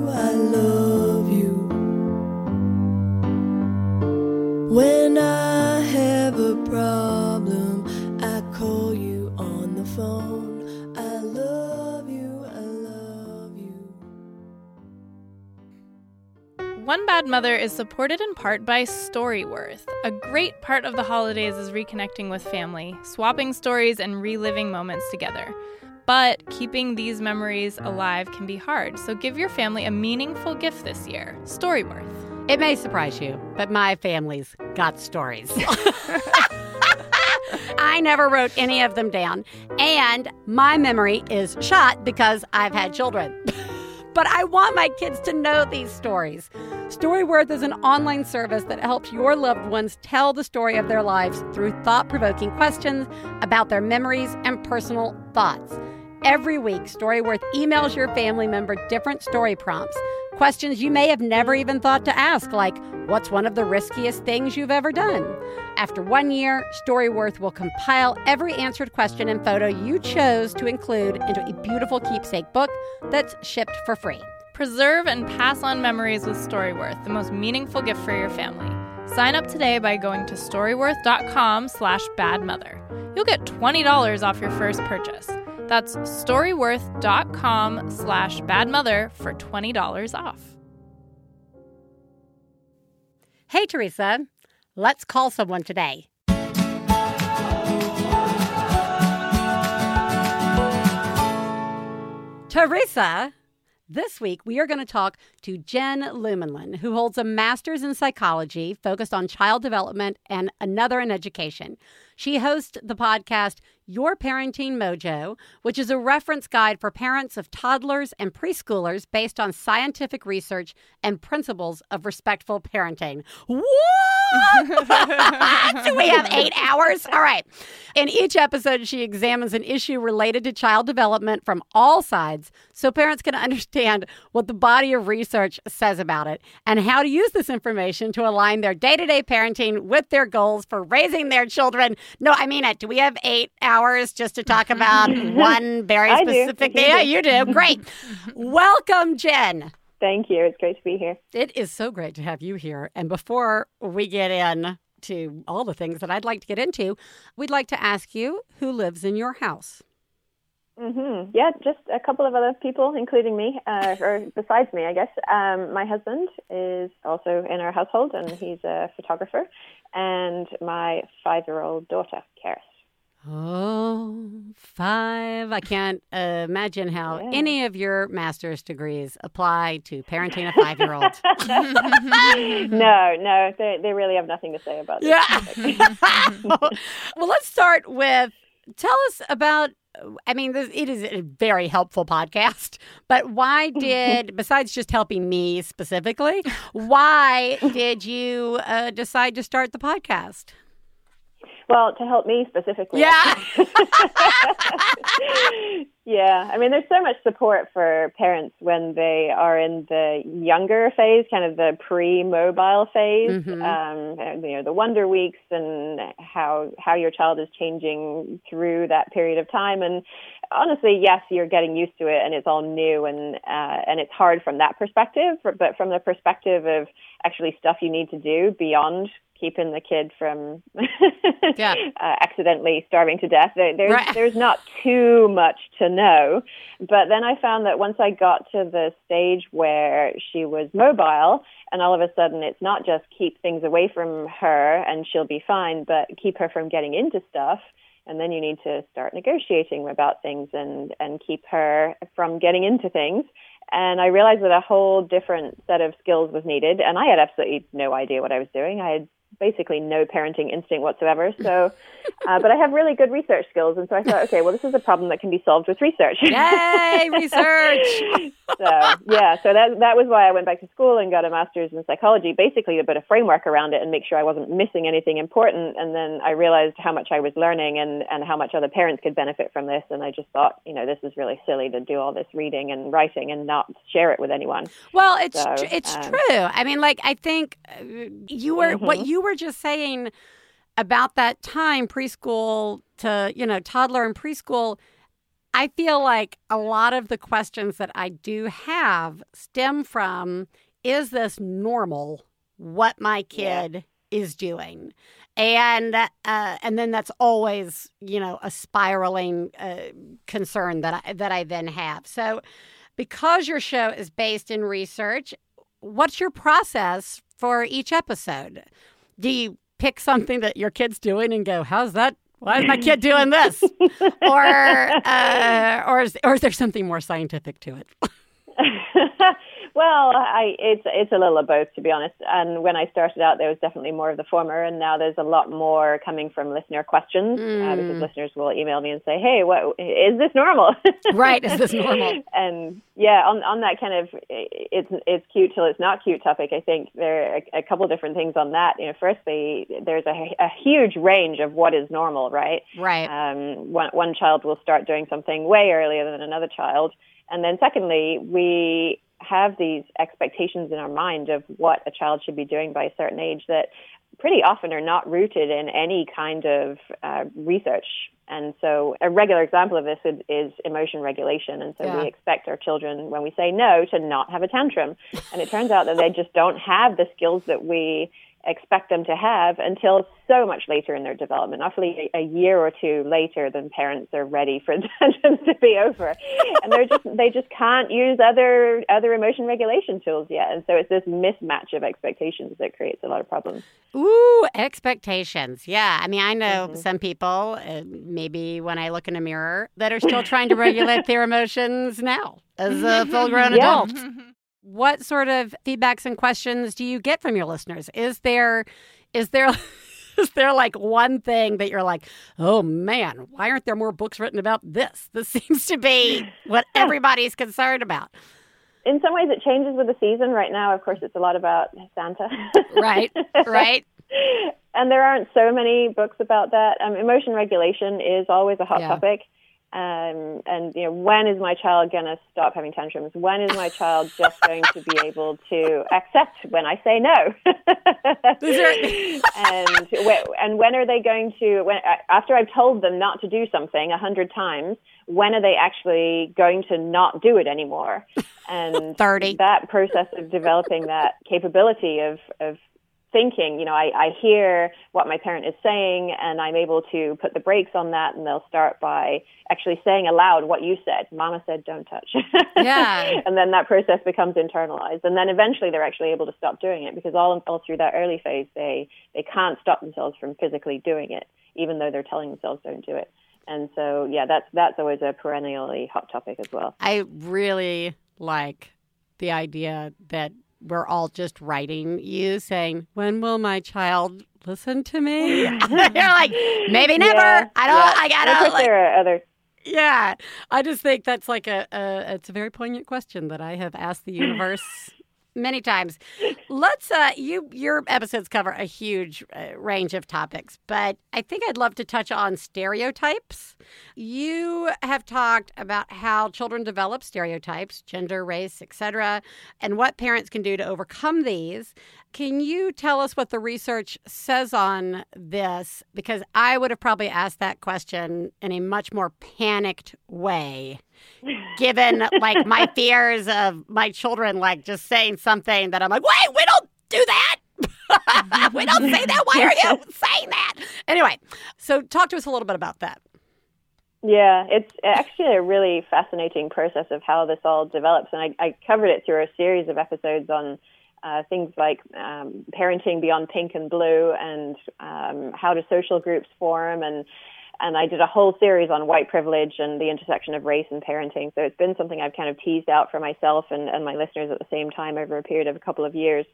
When I have a problem, I call you on the phone. I love you, I love you. One Bad Mother is supported in part by Storyworth. A great part of the holidays is reconnecting with family, swapping stories, and reliving moments together. But keeping these memories alive can be hard, so give your family a meaningful gift this year. Storyworth. It may surprise you, but my family's got stories. I never wrote any of them down, and my memory is shot because I've had children. but I want my kids to know these stories. Storyworth is an online service that helps your loved ones tell the story of their lives through thought provoking questions about their memories and personal thoughts. Every week, Storyworth emails your family member different story prompts, questions you may have never even thought to ask, like, What's one of the riskiest things you've ever done? After one year, Storyworth will compile every answered question and photo you chose to include into a beautiful keepsake book that's shipped for free. Preserve and pass on memories with Storyworth, the most meaningful gift for your family. Sign up today by going to storyworth.com slash badmother. You'll get $20 off your first purchase. That's storyworth.com slash badmother for $20 off. Hey, Teresa, let's call someone today. Teresa, this week we are going to talk to Jen Lumanlan, who holds a master's in psychology focused on child development and another in education. She hosts the podcast Your Parenting Mojo, which is a reference guide for parents of toddlers and preschoolers based on scientific research and principles of respectful parenting. What? Do we have eight hours? All right. In each episode, she examines an issue related to child development from all sides so parents can understand what the body of research says about it and how to use this information to align their day to day parenting with their goals for raising their children. No, I mean it. Do we have eight hours just to talk about one very specific You Yeah, you do. Great. Welcome, Jen. Thank you. It's great to be here. It is so great to have you here. And before we get in to all the things that I'd like to get into, we'd like to ask you who lives in your house. hmm Yeah, just a couple of other people, including me, uh, or besides me, I guess. Um, my husband is also in our household, and he's a photographer, and my five-year-old daughter, Karis. Oh, five. I can't uh, imagine how Yeah. any of your master's degrees apply to parenting a five year old. no, no, they they really have nothing to say about this. Yeah. well, let's start with tell us about. I mean, this, it is a very helpful podcast, but why did, besides just helping me specifically, why did you uh, decide to start the podcast? Well, to help me specifically. Yeah. yeah. I mean, there's so much support for parents when they are in the younger phase, kind of the pre-mobile phase. Mhm. Um, and, you know, the wonder weeks and how how your child is changing through that period of time. And honestly, yes, you're getting used to it, and it's all new, and uh, and it's hard from that perspective. But from the perspective of actually stuff you need to do beyond keeping the kid from Yeah. uh, accidentally starving to death. There, there's Right. there's not too much to know, but then I found that once I got to the stage where she was mobile, and all of a sudden it's not just keep things away from her and she'll be fine, but keep her from getting into stuff. And then you need to start negotiating about things and and keep her from getting into things. And I realized that a whole different set of skills was needed, and I had absolutely no idea what I was doing. I had basically no parenting instinct whatsoever. So, uh, but I have really good research skills, and so I thought, okay, well, this is a problem that can be solved with research. Yay, research. so yeah, so that that was why I went back to school and got a master's in psychology, basically to put a framework around it and make sure I wasn't missing anything important. And then I realized how much I was learning and and how much other parents could benefit from this. And I just thought, you know, this is really silly to do all this reading and writing and not share it with anyone. Well, it's So, tr- it's um, true. I mean, like I think uh, you were what Mhm. You were just saying about that time preschool to you know toddler and preschool. I feel like a lot of the questions that I do have stem from is this normal what my kid is doing? And uh, and then that's always you know a spiraling uh, concern that I, that I then have. So because your show is based in research what's your process for each episode do you pick something that your kid's doing and go how's that? Why is my kid doing this? Or uh, or is, or is there something more scientific to it well, I it's it's a little of both to be honest. And when I started out, there was definitely more of the former, and now there's a lot more coming from listener questions uh, because Mm. listeners will email me and say, "Hey, what is this normal?" right is this normal and yeah, on on that kind of it's it's cute till it's not cute topic. I think there are a, a couple different things on that. You know, firstly, there's a, a huge range of what is normal, right? right um, one, one child will start doing something way earlier than another child. And then secondly, we have these expectations in our mind of what a child should be doing by a certain age that pretty often are not rooted in any kind of uh, research. And so a regular example of this is, is emotion regulation. And so Yeah. we expect our children, when we say no, to not have a tantrum. And it turns out that they just don't have the skills that we expect them to have until so much later in their development, roughly a, a year or two later than parents are ready for tantrums to be over. And they're just they just can't use other other emotion regulation tools yet. And so it's this mismatch of expectations that creates a lot of problems. Ooh, expectations. Yeah. I mean, I know Mm-hmm. some people, uh, maybe when I look in a mirror, that are still trying to regulate their emotions now as a full grown Yeah. adult. What sort of feedbacks and questions do you get from your listeners? Is there, is there, is there like one thing that you're like, oh man, why aren't there more books written about this? This seems to be what everybody's concerned about. In some ways, it changes with the season. Right now, of course, it's a lot about Santa. Right, right. and there aren't so many books about that. Um, emotion regulation is always a hot Yeah. topic. Um, and you know, when is my child going to stop having tantrums? When is my child just going to be able to accept when I say no? and and when are they going to? When after I've told them not to do something a hundred times, when are they actually going to not do it anymore? And 30. that process of developing that capability of of thinking, you know, I, I hear what my parent is saying and I'm able to put the brakes on that and they'll start by actually saying aloud what you said. Mama said don't touch. Yeah. and then that process becomes internalized. And then eventually they're actually able to stop doing it because all all through that early phase they they can't stop themselves from physically doing it, even though they're telling themselves don't do it. And so yeah, that's that's always a perennially hot topic as well. I really like the idea that we're all just writing you saying, When will my child listen to me? You're like, maybe never. Yeah, I don't, yeah. I gotta, like, there are uh, other yeah. I just think that's like a, a, it's a very poignant question that I have asked the universe many times. Let's uh you your episodes cover a huge uh, range of topics, but I think I'd love to touch on stereotypes. You have talked about how children develop stereotypes, gender, race, etc., and what parents can do to overcome these. Can you tell us what the research says on this because I would have probably asked that question in a much more panicked way given like my fears of my children like just saying something that I'm like, wait, we don't do that. we don't say that. Why are you saying that? Anyway, so talk to us a little bit about that. Yeah, it's actually a really fascinating process of how this all develops. And I, I covered it through a series of episodes on uh, things like um, parenting beyond pink and blue and um, how do social groups form and and I did a whole series on white privilege and the intersection of race and parenting. So it's been something I've kind of teased out for myself and, and my listeners at the same time over a period of a couple of years.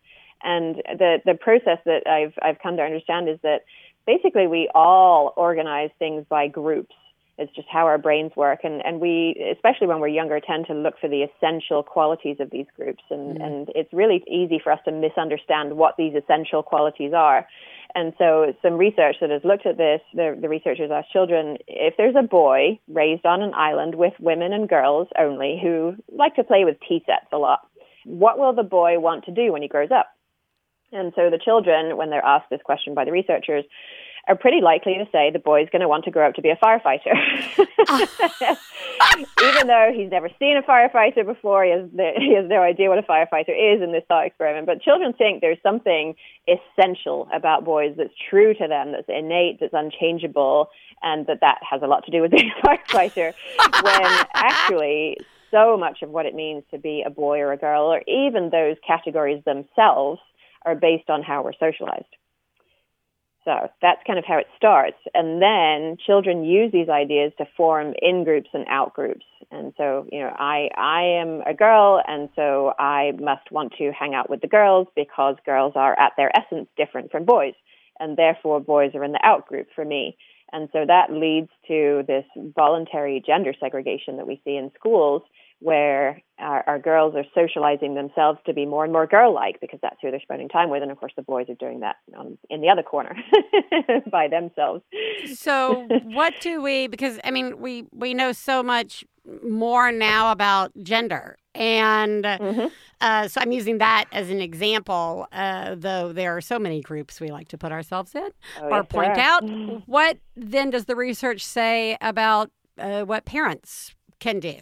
And the the process that I've I've come to understand is that basically we all organize things by groups. It's just how our brains work, and and we, especially when we're younger, tend to look for the essential qualities of these groups, and mm. and it's really easy for us to misunderstand what these essential qualities are. And so some research that has looked at this, the, the researchers asked children, if there's a boy raised on an island with women and girls only who like to play with tea sets a lot, what will the boy want to do when he grows up? And so the children, when they're asked this question by the researchers, are pretty likely to say the boy's going to want to grow up to be a firefighter. Even though he's never seen a firefighter before, he has, the, he has no idea what a firefighter is in this thought experiment. But children think there's something essential about boys that's true to them, that's innate, that's unchangeable, and that that has a lot to do with being a firefighter, when actually so much of what it means to be a boy or a girl, or even those categories themselves, are based on how we're socialized. So that's kind of how it starts. And then children use these ideas to form in groups and out groups. And so, you know, I, I am a girl, and so I must want to hang out with the girls because girls are at their essence different from boys. And therefore, boys are in the out group for me. And so that leads to this voluntary gender segregation that we see in schools where our, our, girls are socializing themselves to be more and more girl-like because that's who they're spending time with, and of course the boys are doing that um, in the other corner by themselves. So, what do we? Because I mean, we we know so much more now about gender, and mm-hmm. uh, so I'm using that as an example. Uh, though there are so many groups we like to put ourselves in oh, or yes, point out. What then does the research say about uh, what parents can do?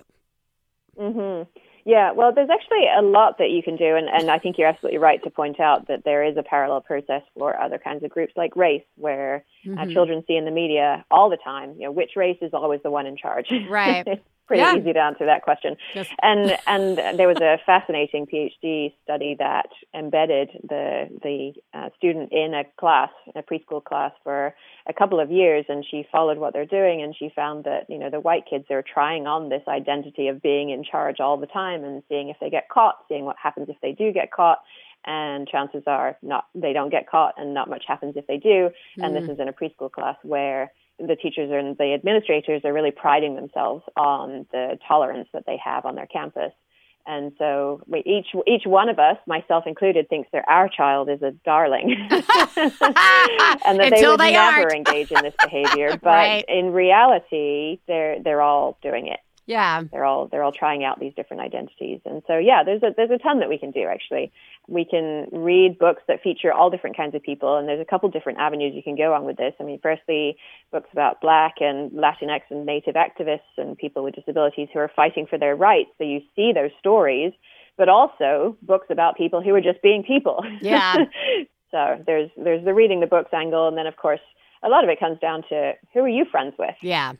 Mm-hmm. Yeah, well, there's actually a lot that you can do, and, and I think you're absolutely right to point out that there is a parallel process for other kinds of groups like race, where uh, mm-hmm. uh, children see in the media all the time, you know, which race is always the one in charge. Right. pretty yeah. easy to answer that question. Just... And and there was a fascinating PhD study that embedded the the uh, student in a class, a preschool class, for a couple of years, and she followed what they're doing, and she found that you know the white kids are trying on this identity of being in charge all the time, and seeing if they get caught, seeing what happens if they do get caught. And chances are not they don't get caught, and not much happens if they do. Mm. And this mm. is in a preschool class where the teachers and the administrators are really priding themselves on the tolerance that they have on their campus. And so we, each each one of us, myself included, thinks that our child is a darling, and that they would they never engage in this behavior. But right. in reality, they're they're all doing it. Yeah, they're all they're all trying out these different identities. And so yeah, there's a there's a ton that we can do actually we can read books that feature all different kinds of people, and there's a couple different avenues you can go on with this. I mean, firstly, books about Black and Latinx and Native activists and people with disabilities who are fighting for their rights. So you see those stories, but also books about people who are just being people. Yeah. so there's there's the reading the books angle, and then of course a lot of it comes down to who are you friends with? Yeah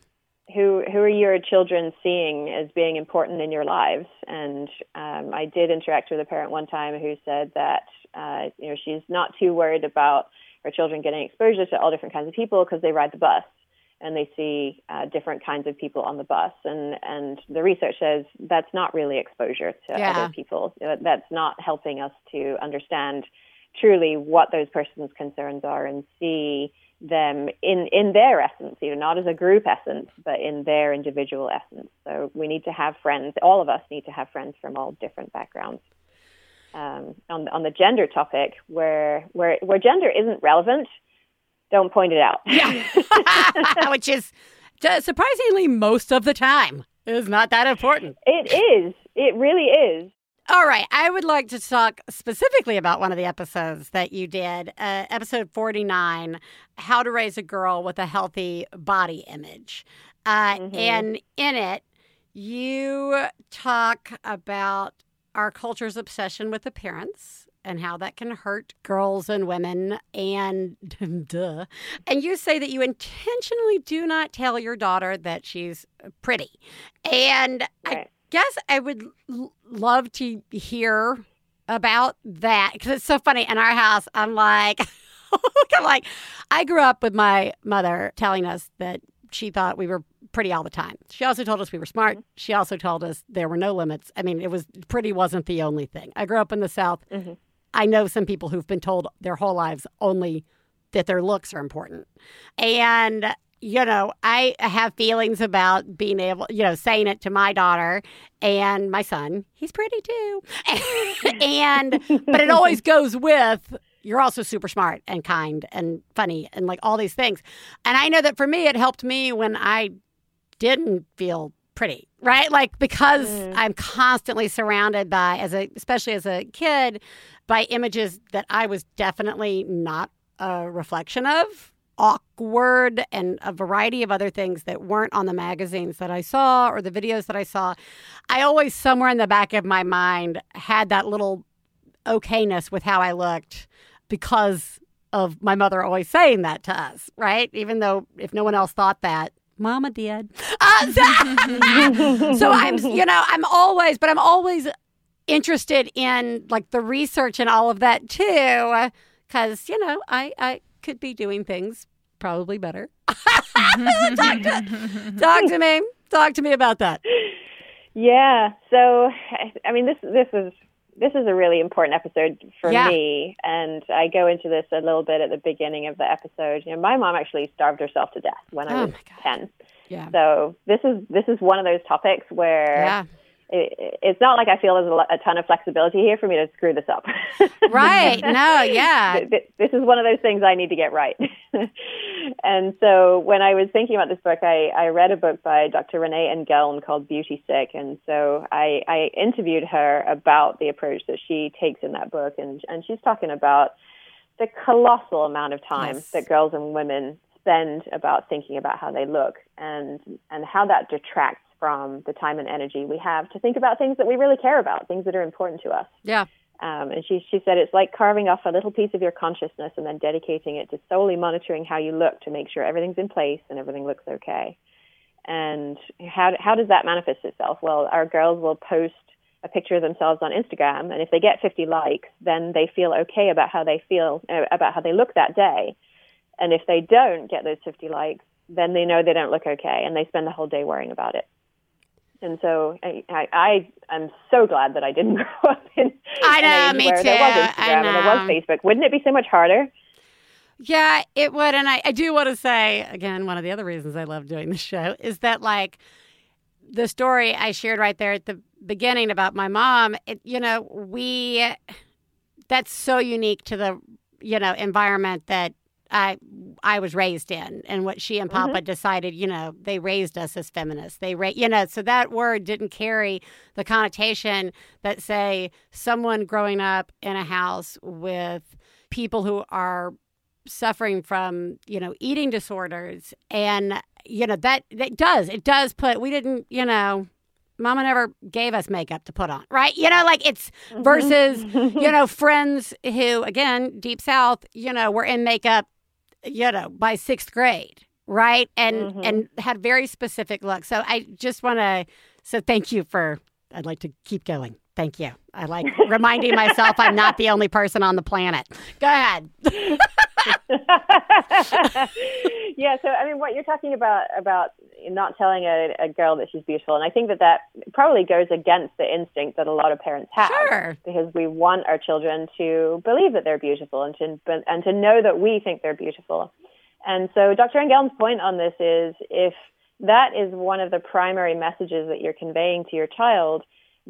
who who are your children seeing as being important in your lives? And um, I did interact with a parent one time who said that uh, you know she's not too worried about her children getting exposure to all different kinds of people because they ride the bus and they see uh, different kinds of people on the bus. And and the research says that's not really exposure to yeah. other people. That's not helping us to understand truly what those person's concerns are and see them in in their essence, you know, not as a group essence, but in their individual essence. So we need to have friends. All of us need to have friends from all different backgrounds. um, on on the gender topic, where where where gender isn't relevant, don't point it out. Yeah. Which is surprisingly most of the time is not that important. It is. It really is. All right. I would like to talk specifically about one of the episodes that you did, uh, episode 49 How to Raise a Girl with a Healthy Body Image. Uh, Mhm. And in it, you talk about our culture's obsession with appearance and how that can hurt girls and women and duh. And you say that you intentionally do not tell your daughter that she's pretty. And I Right. Guess I would l- love to hear about that because it's so funny. In our house, I'm like, I'm like, I grew up with my mother telling us that she thought we were pretty all the time. She also told us we were smart. She also told us there were no limits. I mean, it was pretty wasn't the only thing. I grew up in the South. Mhm. I know some people who've been told their whole lives only that their looks are important. And, you know, I have feelings about being able, you know, saying it to my daughter and my son. He's pretty too. and, but it always goes with, you're also super smart and kind and funny and like all these things. And I know that for me, it helped me when I didn't feel pretty, right? Like because mm. I'm constantly surrounded by, as a, especially as a kid, by images that I was definitely not a reflection of. Awkward and a variety of other things that weren't on the magazines that I saw or the videos that I saw. I always, somewhere in the back of my mind, had that little okayness with how I looked because of my mother always saying that to us, right? Even though if no one else thought that, Mama did. Uh, so, so I'm, you know, I'm always, but I'm always interested in like the research and all of that too, because you know, I I could be doing things probably better. Mm-hmm. talk, to, talk to me. Talk to me about that. Yeah. So, I- I mean, this this is this is a really important episode for Yeah. me, and I go into this a little bit at the beginning of the episode. You know, my mom actually starved herself to death when I Oh, was ten. Yeah. So this is this is one of those topics where Yeah. It, it's not like I feel there's a, a ton of flexibility here for me to screw this up. Right. No, yeah. Th- th- this is one of those things I need to get right. and so when I was thinking about this book, I, I read a book by Dr. Renee Engeln called Beauty Sick. And so I, I interviewed her about the approach that she takes in that book. And, and she's talking about the colossal amount of time Yes. that girls and women spend about thinking about how they look and, and how that detracts from the time and energy we have to think about things that we really care about, things that are important to us. Yeah. Um, and she, she said it's like carving off a little piece of your consciousness and then dedicating it to solely monitoring how you look to make sure everything's in place and everything looks okay. And how, how does that manifest itself? Well, our girls will post a picture of themselves on Instagram, and if they get 50 likes, then they feel okay about how they feel, uh, about how they look that day. And if they don't get those 50 likes, then they know they don't look okay, and they spend the whole day worrying about it. And so I, I, I am so glad that I didn't grow up in I know, age me where there too. was I Instagram and there was. Facebook. Wouldn't it be so much harder? Yeah, it would. And I, I do want to say, again, one of the other reasons I love doing the show is that, like, the story I shared right there at the beginning about my mom, it, you know, we, that's so unique to the, you know, environment that I I was raised in and what she and Papa mm-hmm. decided, you know, they raised us as feminists. They ra- you know, so that word didn't carry the connotation that say someone growing up in a house with people who are suffering from, you know, eating disorders and you know that that does it does put we didn't, you know, mama never gave us makeup to put on, right? You know, like it's mm-hmm. versus, you know, friends who, again, deep south, you know, were in makeup, you know, by sixth grade, right? And mm-hmm. and had very specific looks. So I just want to, so thank you for. I'd like to keep going. Thank you. I like reminding myself I'm not the only person on the planet. Go ahead. yeah, so I mean, what you're talking about about not telling a, a girl that she's beautiful, and I think that that probably goes against the instinct that a lot of parents have, Sure. because we want our children to believe that they're beautiful and to and to know that we think they're beautiful. And so, Dr. Engeln's point on this is if that is one of the primary messages that you're conveying to your child,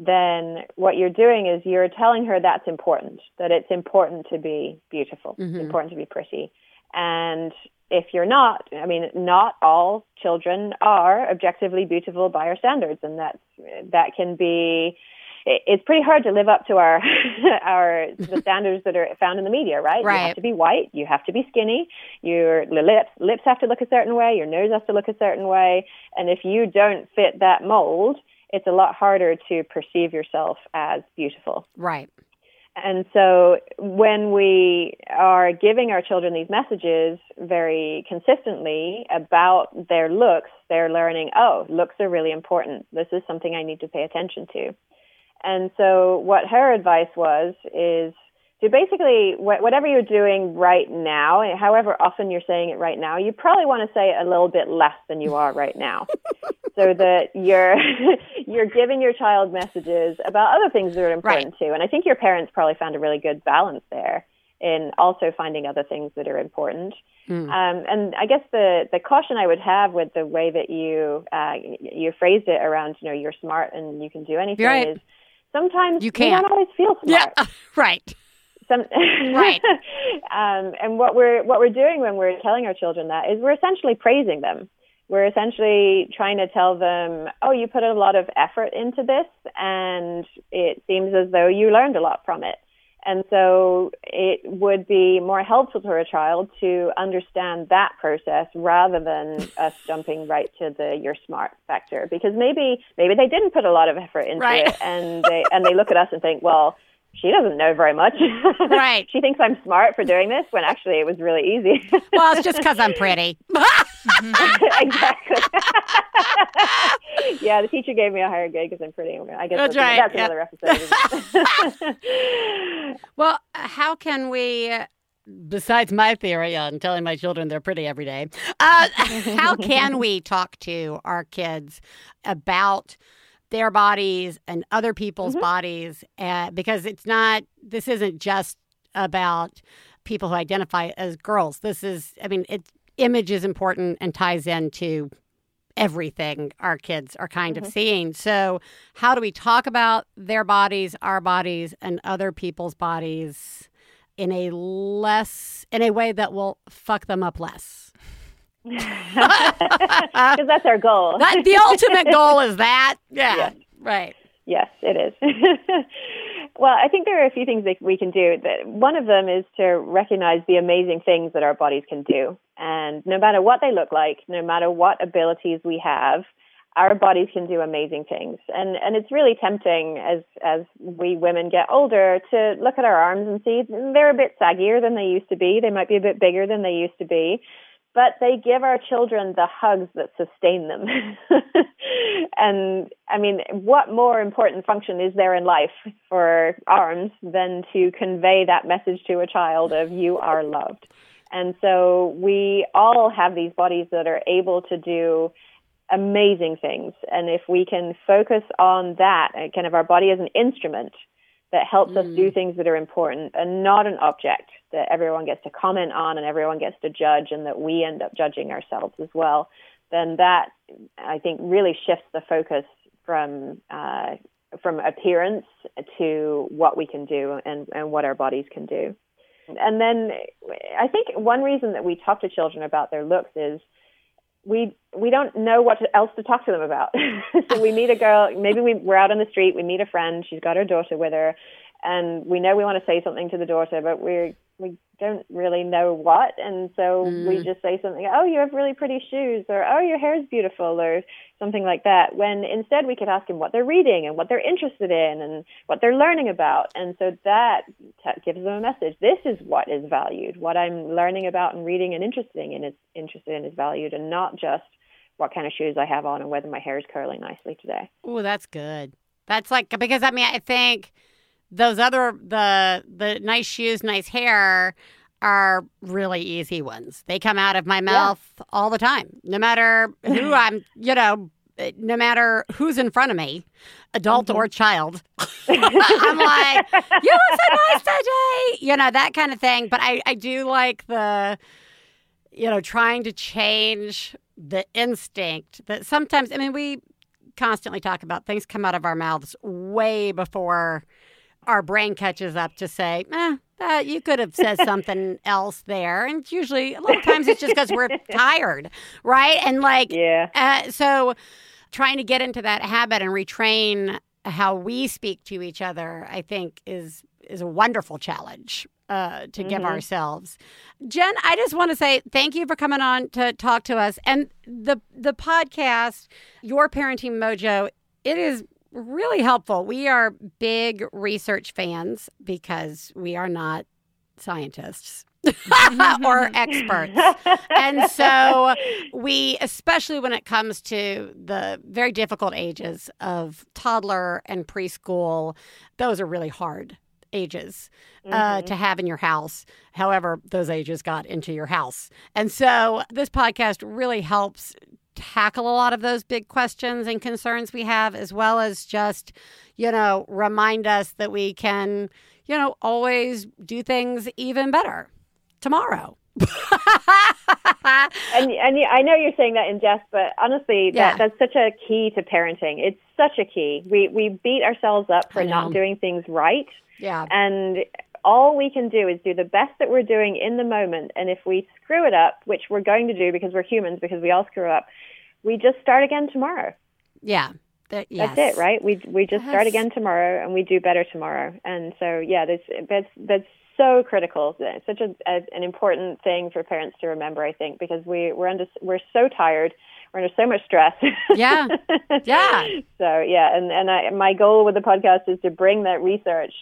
then what you're doing is you're telling her that's important, that it's important to be beautiful, Mhm. it's important to be pretty. And if you're not, I mean, not all children are objectively beautiful by our standards, and that's that can be. It's pretty hard to live up to our our the standards that are found in the media, right? right? You have to be white, you have to be skinny, your lips lips have to look a certain way, your nose has to look a certain way, and if you don't fit that mold, it's a lot harder to perceive yourself as beautiful. Right. And so when we are giving our children these messages very consistently about their looks, they're learning, oh, looks are really important. This is something I need to pay attention to. And so what her advice was is to basically, wh- whatever you're doing right now, however often you're saying it right now, you probably want to say it a little bit less than you are right now. so that you're you're giving your child messages about other things that are important too. And I think your parents probably found a really good balance there in also finding other things that are important. Mm. Um, and I guess the the caution I would have with the way that you uh, you phrased it around, you know, you're smart and you can do anything Right. is sometimes You can't. don't always feel smart. Yeah. Right. Some, Right. um, and what we're what we're doing when we're telling our children that is we're essentially praising them. We're essentially trying to tell them, "Oh, you put a lot of effort into this, and it seems as though you learned a lot from it." And so it would be more helpful to a child to understand that process rather than us jumping right to the "you're smart" factor, because maybe maybe they didn't put a lot of effort into Right. it, and they and they look at us and think, "Well." She doesn't know very much. Right. she thinks I'm smart for doing this when actually it was really easy. Well, it's just because I'm pretty. exactly. yeah, the teacher gave me a higher grade because I'm pretty. I guess That's that's, right, that's yeah. another episode. Well, how can we, besides my theory on telling my children they're pretty every day, uh, how can we talk to our kids about their bodies and other people's bodies? Uh, because it's not, this isn't just about people who identify as girls. This is, I mean, it, image is important and ties into everything our kids are kind of seeing. So, how do we talk about their bodies, our bodies, and other people's bodies in a less, in a way that will fuck them up less? Because that's our goal. That, the ultimate goal is that. Yeah. Yes. Right. Yes, it is. well, I think there are a few things that we can do. That one of them is to recognize the amazing things that our bodies can do, and no matter what they look like, no matter what abilities we have, our bodies can do amazing things. And and it's really tempting as as we women get older to look at our arms and see they're a bit saggier than they used to be. They might be a bit bigger than they used to be but they give our children the hugs that sustain them. and I mean, what more important function is there in life for arms than to convey that message to a child of you are loved? And so we all have these bodies that are able to do amazing things. And if we can focus on that, kind of our body as an instrument that helps us do things that are important and not an object that everyone gets to comment on and everyone gets to judge and that we end up judging ourselves as well, then that I think really shifts the focus from uh, from appearance to what we can do and, and what our bodies can do. And then I think one reason that we talk to children about their looks is we we don't know what else to talk to them about. so we meet a girl, maybe we, we're out on the street, we meet a friend, she's got her daughter with her, and we know we want to say something to the daughter, but we we don't really know what, and so we mm. just say something. Oh, you have really pretty shoes, or oh, your hair is beautiful, or something like that. When instead we could ask them what they're reading and what they're interested in and what they're learning about, and so that t- gives them a message. This is what is valued. What I'm learning about and reading and interesting in is interested in is valued, and not just what kind of shoes I have on and whether my hair is curling nicely today. Oh, that's good. That's like because I mean I think those other the the nice shoes, nice hair are really easy ones. They come out of my mouth all the time, no matter who I'm. You know, no matter who's in front of me, adult or mm-hmm. child. I'm like, you look so nice today. You know that kind of thing. But I I do like the you know trying to change the instinct that sometimes I mean we constantly talk about things come out of our mouths way before our brain catches up to say, eh, that you could have said something else there. And usually, a lot of times, it's just because we're tired, right? And like, Yeah. uh, so trying to get into that habit and retrain how we speak to each other, I think, is is a wonderful challenge uh, to give ourselves. Jen, I just want to say thank you for coming on to talk to us. And the the podcast, Your Parenting Mojo, it is really helpful. We are big research fans because we are not scientists. or experts. and so we especially when it comes to the very difficult ages of toddler and preschool, those are really hard ages uh, to have in your house. However, those ages got into your house. And so this podcast really helps tackle a lot of those big questions and concerns we have, as well as just, you know, remind us that we can, you know, always do things even better tomorrow. And and yeah, I know you're saying that in jest, but honestly, Yeah. that that's such a key to parenting. It's such a key. We we beat ourselves up for not doing things right, yeah. and all we can do is do the best that we're doing in the moment. And if we screw it up, which we're going to do because we're humans, because we all screw up, we just start again tomorrow. Yeah. That, yes. That's it, right? We we just start again tomorrow, and we do better tomorrow. And so, yeah, that's that's that's so critical. It's such a, a an important thing for parents to remember. I think because we we're under we're so tired, we're under so much stress. Yeah. Yeah. So yeah, and and I, my goal with the podcast is to bring that research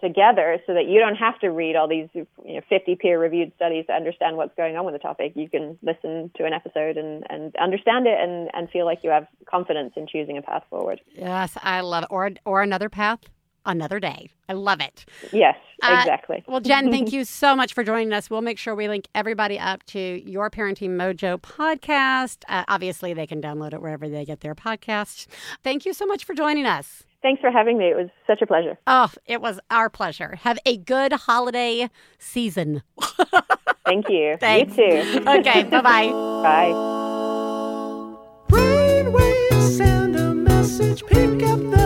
together so that you don't have to read all these you know 50 peer reviewed studies to understand what's going on with the topic. You can listen to an episode and and understand it and and feel like you have confidence in choosing a path forward. Yes, I love it. Or or another path, another day. I love it. Yes, Uh, exactly. Well, Jen, thank you so much for joining us. We'll make sure we link everybody up to your Parenting Mojo podcast. Uh, obviously, they can download it wherever they get their podcasts. Thank you so much for joining us. Thanks for having me. It was such a pleasure. Oh, it was our pleasure. Have a good holiday season. Thank you. Thanks. You too. Okay, bye bye. Bye. Brainwaves send a message, pick up the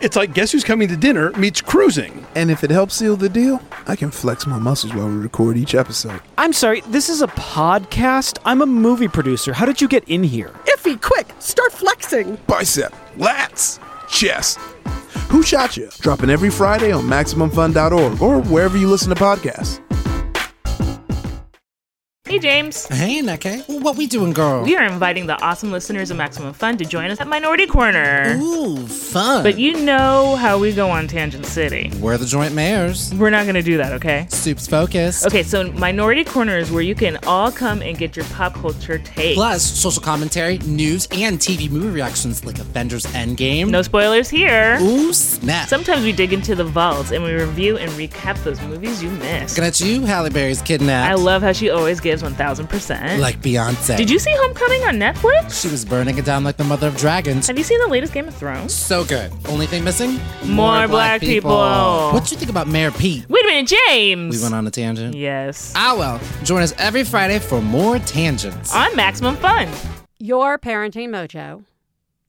It's like Guess Who's Coming to Dinner meets cruising. And if it helps seal the deal, I can flex my muscles while we record each episode. I'm sorry, this is a podcast? I'm a movie producer. How did you get in here? Iffy, quick, start flexing. Bicep, lats, chest. Who Shot Ya? Dropping every Friday on MaximumFun.org or wherever you listen to podcasts. Hey, James. Hey, Neke. What we doing, girl? We are inviting the awesome listeners of Maximum Fun to join us at Minority Korner. Ooh, fun. But you know how we go on Tangent City. We're the joint mayors. We're not going to do that, okay? Soup's focus. Okay, so Minority Korner is where you can all come and get your pop culture take. Plus, social commentary, news, and TV movie reactions like Avengers Endgame. No spoilers here. Ooh, snap. Sometimes we dig into the vaults and we review and recap those movies you missed. At you, Halle Berry's kidnapped. I love how she always gives 1000%. Like Beyonce. Did you see Homecoming on Netflix? She was burning it down like the mother of dragons. Have you seen the latest Game of Thrones? So good. Only thing missing? More black people. What do you think about Mayor Pete? Wait a minute, James. We went on a tangent. Yes. Ah, well. Join us every Friday for more tangents. On Maximum Fun. Your Parenting Mojo,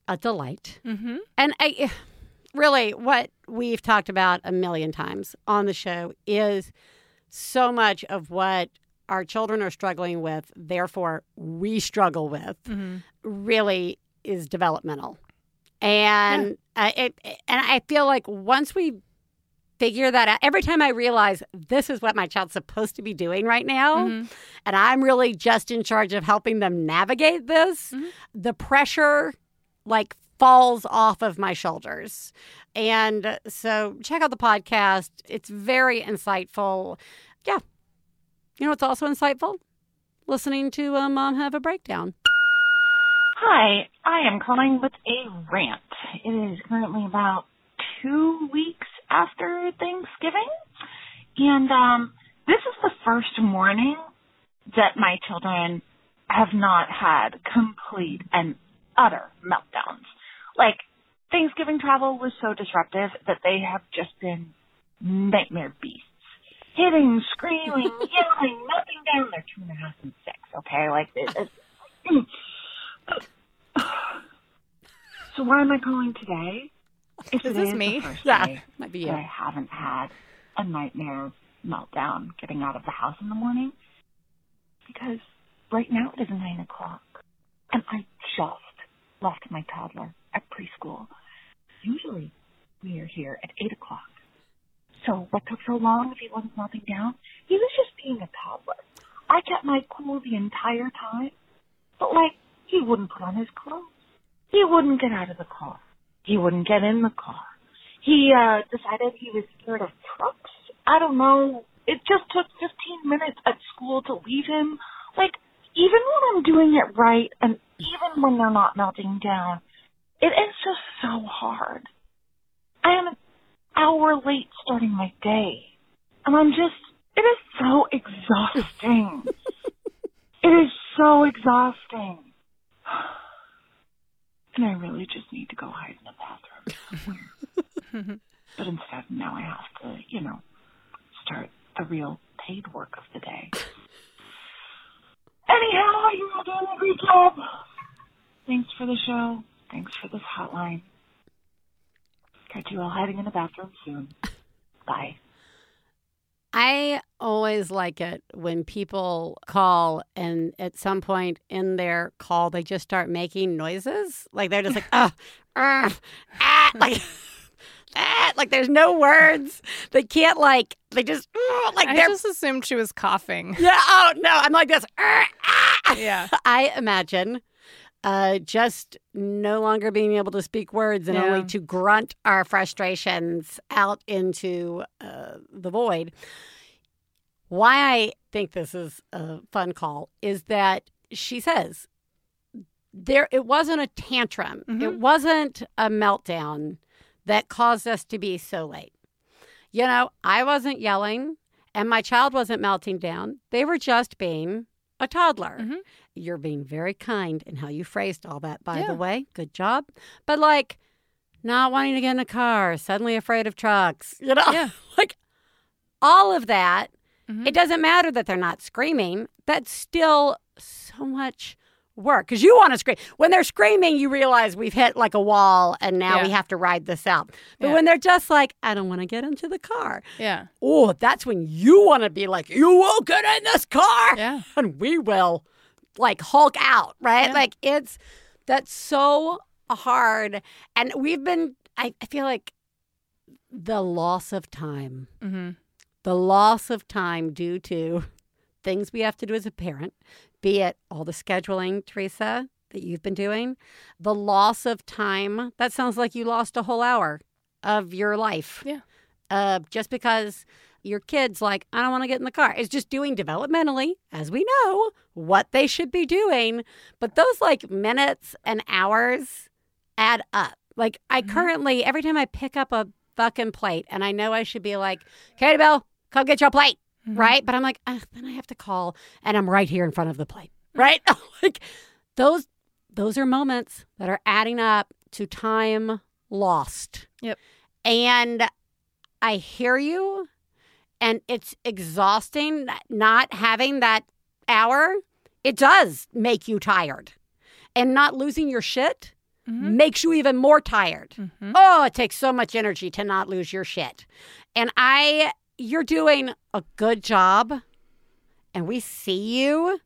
a delight. Mm-hmm. And I really, what we've talked about a million times on the show is so much of what our children are struggling with, therefore we struggle with, Mm-hmm. really is developmental. And uh, it, and I feel like once we figure that out, every time I realize this is what my child's supposed to be doing right now, Mhm. and I'm really just in charge of helping them navigate this, the pressure like falls off of my shoulders. And so check out the podcast. It's very insightful. Yeah. You know what's also insightful? Listening to a mom have a breakdown. Hi, I am calling with a rant. It is currently about two weeks after Thanksgiving, and um, this is the first morning that my children have not had complete and utter meltdowns. Like, Thanksgiving travel was so disruptive that they have just been nightmare beasts. Hitting, screaming, yelling, melting down. They're two and a half and six, okay? Like, it, it's, so why am I calling today? If Is this the me? Yeah, might be you. I haven't had a nightmare meltdown getting out of the house in the morning. Because right now it is nine o'clock, and I just left my toddler at preschool. Usually we are here at eight o'clock. So what took so long if he wasn't melting down? He was just being a toddler. I kept my cool the entire time, but like he wouldn't put on his clothes. He wouldn't get out of the car. He wouldn't get in the car. He uh decided he was scared of trucks. I don't know. It just took 15 minutes at school to leave him. Like, even when I'm doing it right and even when they're not melting down, it is just so hard. I am hour late starting my day. And I'm just, it is so exhausting. it is so exhausting. And I really just need to go hide in the bathroom but instead, now I have to, you know, start the real paid work of the day. Anyhow, you all doing a great job. Thanks for the show. Thanks for this hotline. Catch you all hiding in the bathroom soon. Bye. I always like it when people call and at some point in their call they just start making noises. Like they're just like, ah, ah, ah, like ah, like there's no words. They can't like they just ah, like I they're just assumed she was coughing. yeah. Oh no, I'm like this. ah, ah. Yeah. I imagine uh, just no longer being able to speak words and Yeah. only to grunt our frustrations out into uh, the void. Why I think this is a fun call is that she says there it wasn't a tantrum. It wasn't a meltdown that caused us to be so late. You know, I wasn't yelling and my child wasn't melting down. They were just being a toddler. You're being very kind in how you phrased all that, by Yeah. the way. Good job. But like, not wanting to get in a car, suddenly afraid of trucks, you know? Yeah. like, all of that. Mm-hmm. It doesn't matter that they're not screaming. That's still so much work because you want to scream. When they're screaming, you realize we've hit like a wall and now we have to ride this out. But Yeah. when they're just like, I don't want to get into the car. Yeah. Oh, that's when you want to be like, you will get in this car. Yeah. And we will like Hulk out, right? Yeah. Like it's that's so hard. And we've been, I, I feel like the loss of time, Mm-hmm. the loss of time due to things we have to do as a parent, be it all the scheduling, Theresa, that you've been doing, the loss of time. That sounds like you lost a whole hour of your life. Yeah. Uh, just because your kid's like, I don't want to get in the car. It's just doing developmentally, as we know, what they should be doing. But those like minutes and hours add up. Like I mm-hmm. currently, every time I pick up a fucking plate and I know I should be like, Katie Bell, come get your plate. Mm-hmm. Right. But I'm like, "Ugh, then I have to call and I'm right here in front of the plate. Mm-hmm. Right. like those, those are moments that are adding up to time lost. Yep. And I hear you, and it's exhausting not having that hour. It does make you tired. And not losing your shit mm-hmm. makes you even more tired. Mm-hmm. Oh, it takes so much energy to not lose your shit. And I, you're doing a good job, and we see you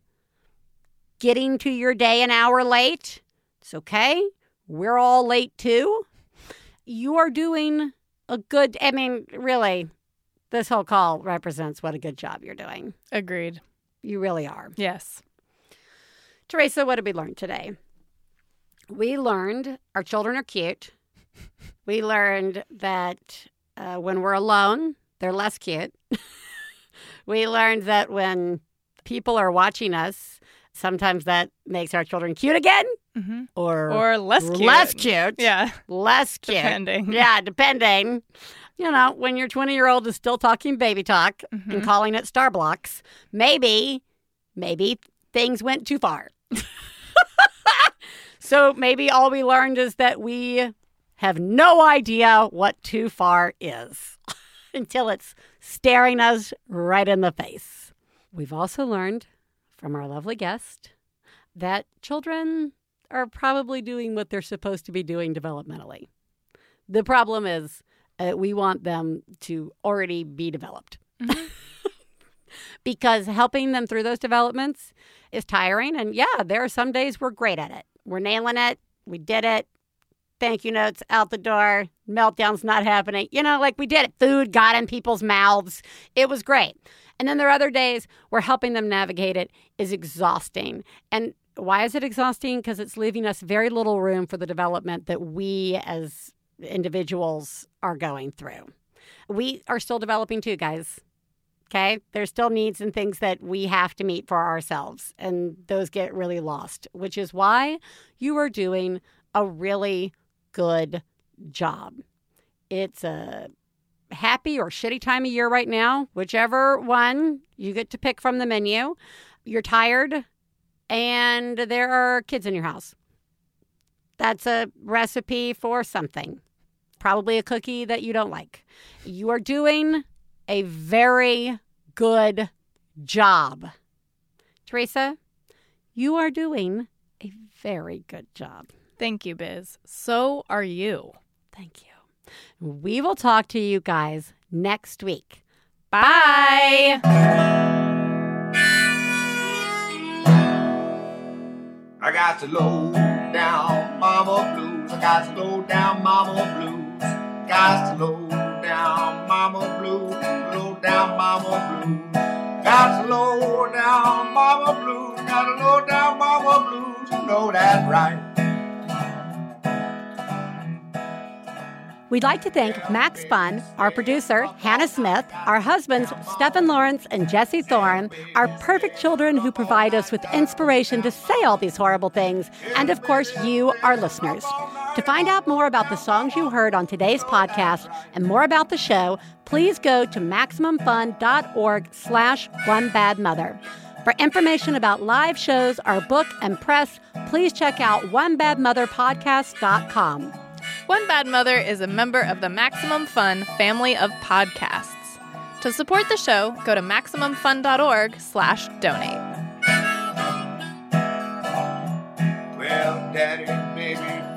getting to your day an hour late. It's okay. We're all late too. You are doing a good, I mean, really, this whole call represents what a good job you're doing. Agreed. You really are. Yes. Theresa, what did we learn today? We learned our children are cute. We learned that uh, when we're alone, they're less cute. we learned that when people are watching us, sometimes that makes our children cute again Mm-hmm. or Or less cute. Less cute. Yeah. Less cute. Depending. Yeah, depending. You know, when your 20 year old is still talking baby talk Mm-hmm. and calling it Star Blocks, maybe, maybe things went too far. so maybe all we learned is that we have no idea what too far is until it's staring us right in the face. We've also learned from our lovely guest that children are probably doing what they're supposed to be doing developmentally. The problem is uh, we want them to already be developed. because helping them through those developments is tiring. And yeah, there are some days we're great at it. We're nailing it. We did it. Thank you notes out the door. Meltdown's not happening. You know, like we did it. Food got in people's mouths. It was great. And then there are other days where helping them navigate it is exhausting. And why is it exhausting? Because it's leaving us very little room for the development that we as individuals are going through. We are still developing too, guys. Okay. There's still needs and things that we have to meet for ourselves, and those get really lost, which is why you are doing a really good job. It's a happy or shitty time of year right now, whichever one you get to pick from the menu. You're tired, and there are kids in your house. That's a recipe for something, probably a cookie that you don't like. You are doing a very good job. Theresa, you are doing a very good job. Thank you, Biz. So are you. Thank you. We will talk to you guys next week. Bye. I got to low down mama blues. I got to low down mama blues. Got to low down mama blues. Low down mama blues. Got low down mama blues. Got low down mama blues. You know right. We'd like to thank Max Fun, our producer, Hannah Smith, our husbands, Stephen Lawrence and Jesse Thorn, our perfect children who provide us with inspiration to say all these horrible things, and of course, you, our listeners. To find out more about the songs you heard on today's podcast and more about the show, please go to MaximumFun.org slash One Bad Mother. For information about live shows, our book, and press, please check out OneBadMotherPodcast.com. One Bad Mother is a member of the Maximum Fun family of podcasts. To support the show, go to MaximumFun.org slash donate. Well, daddy,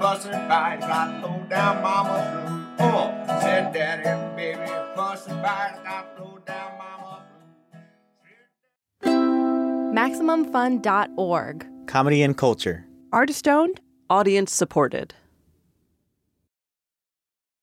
baby, fussing fight. Got low down mama blues. Oh, said daddy, baby, fussing fight. Got low down mama MaximumFun.org. Comedy and culture. Artist owned, audience supported.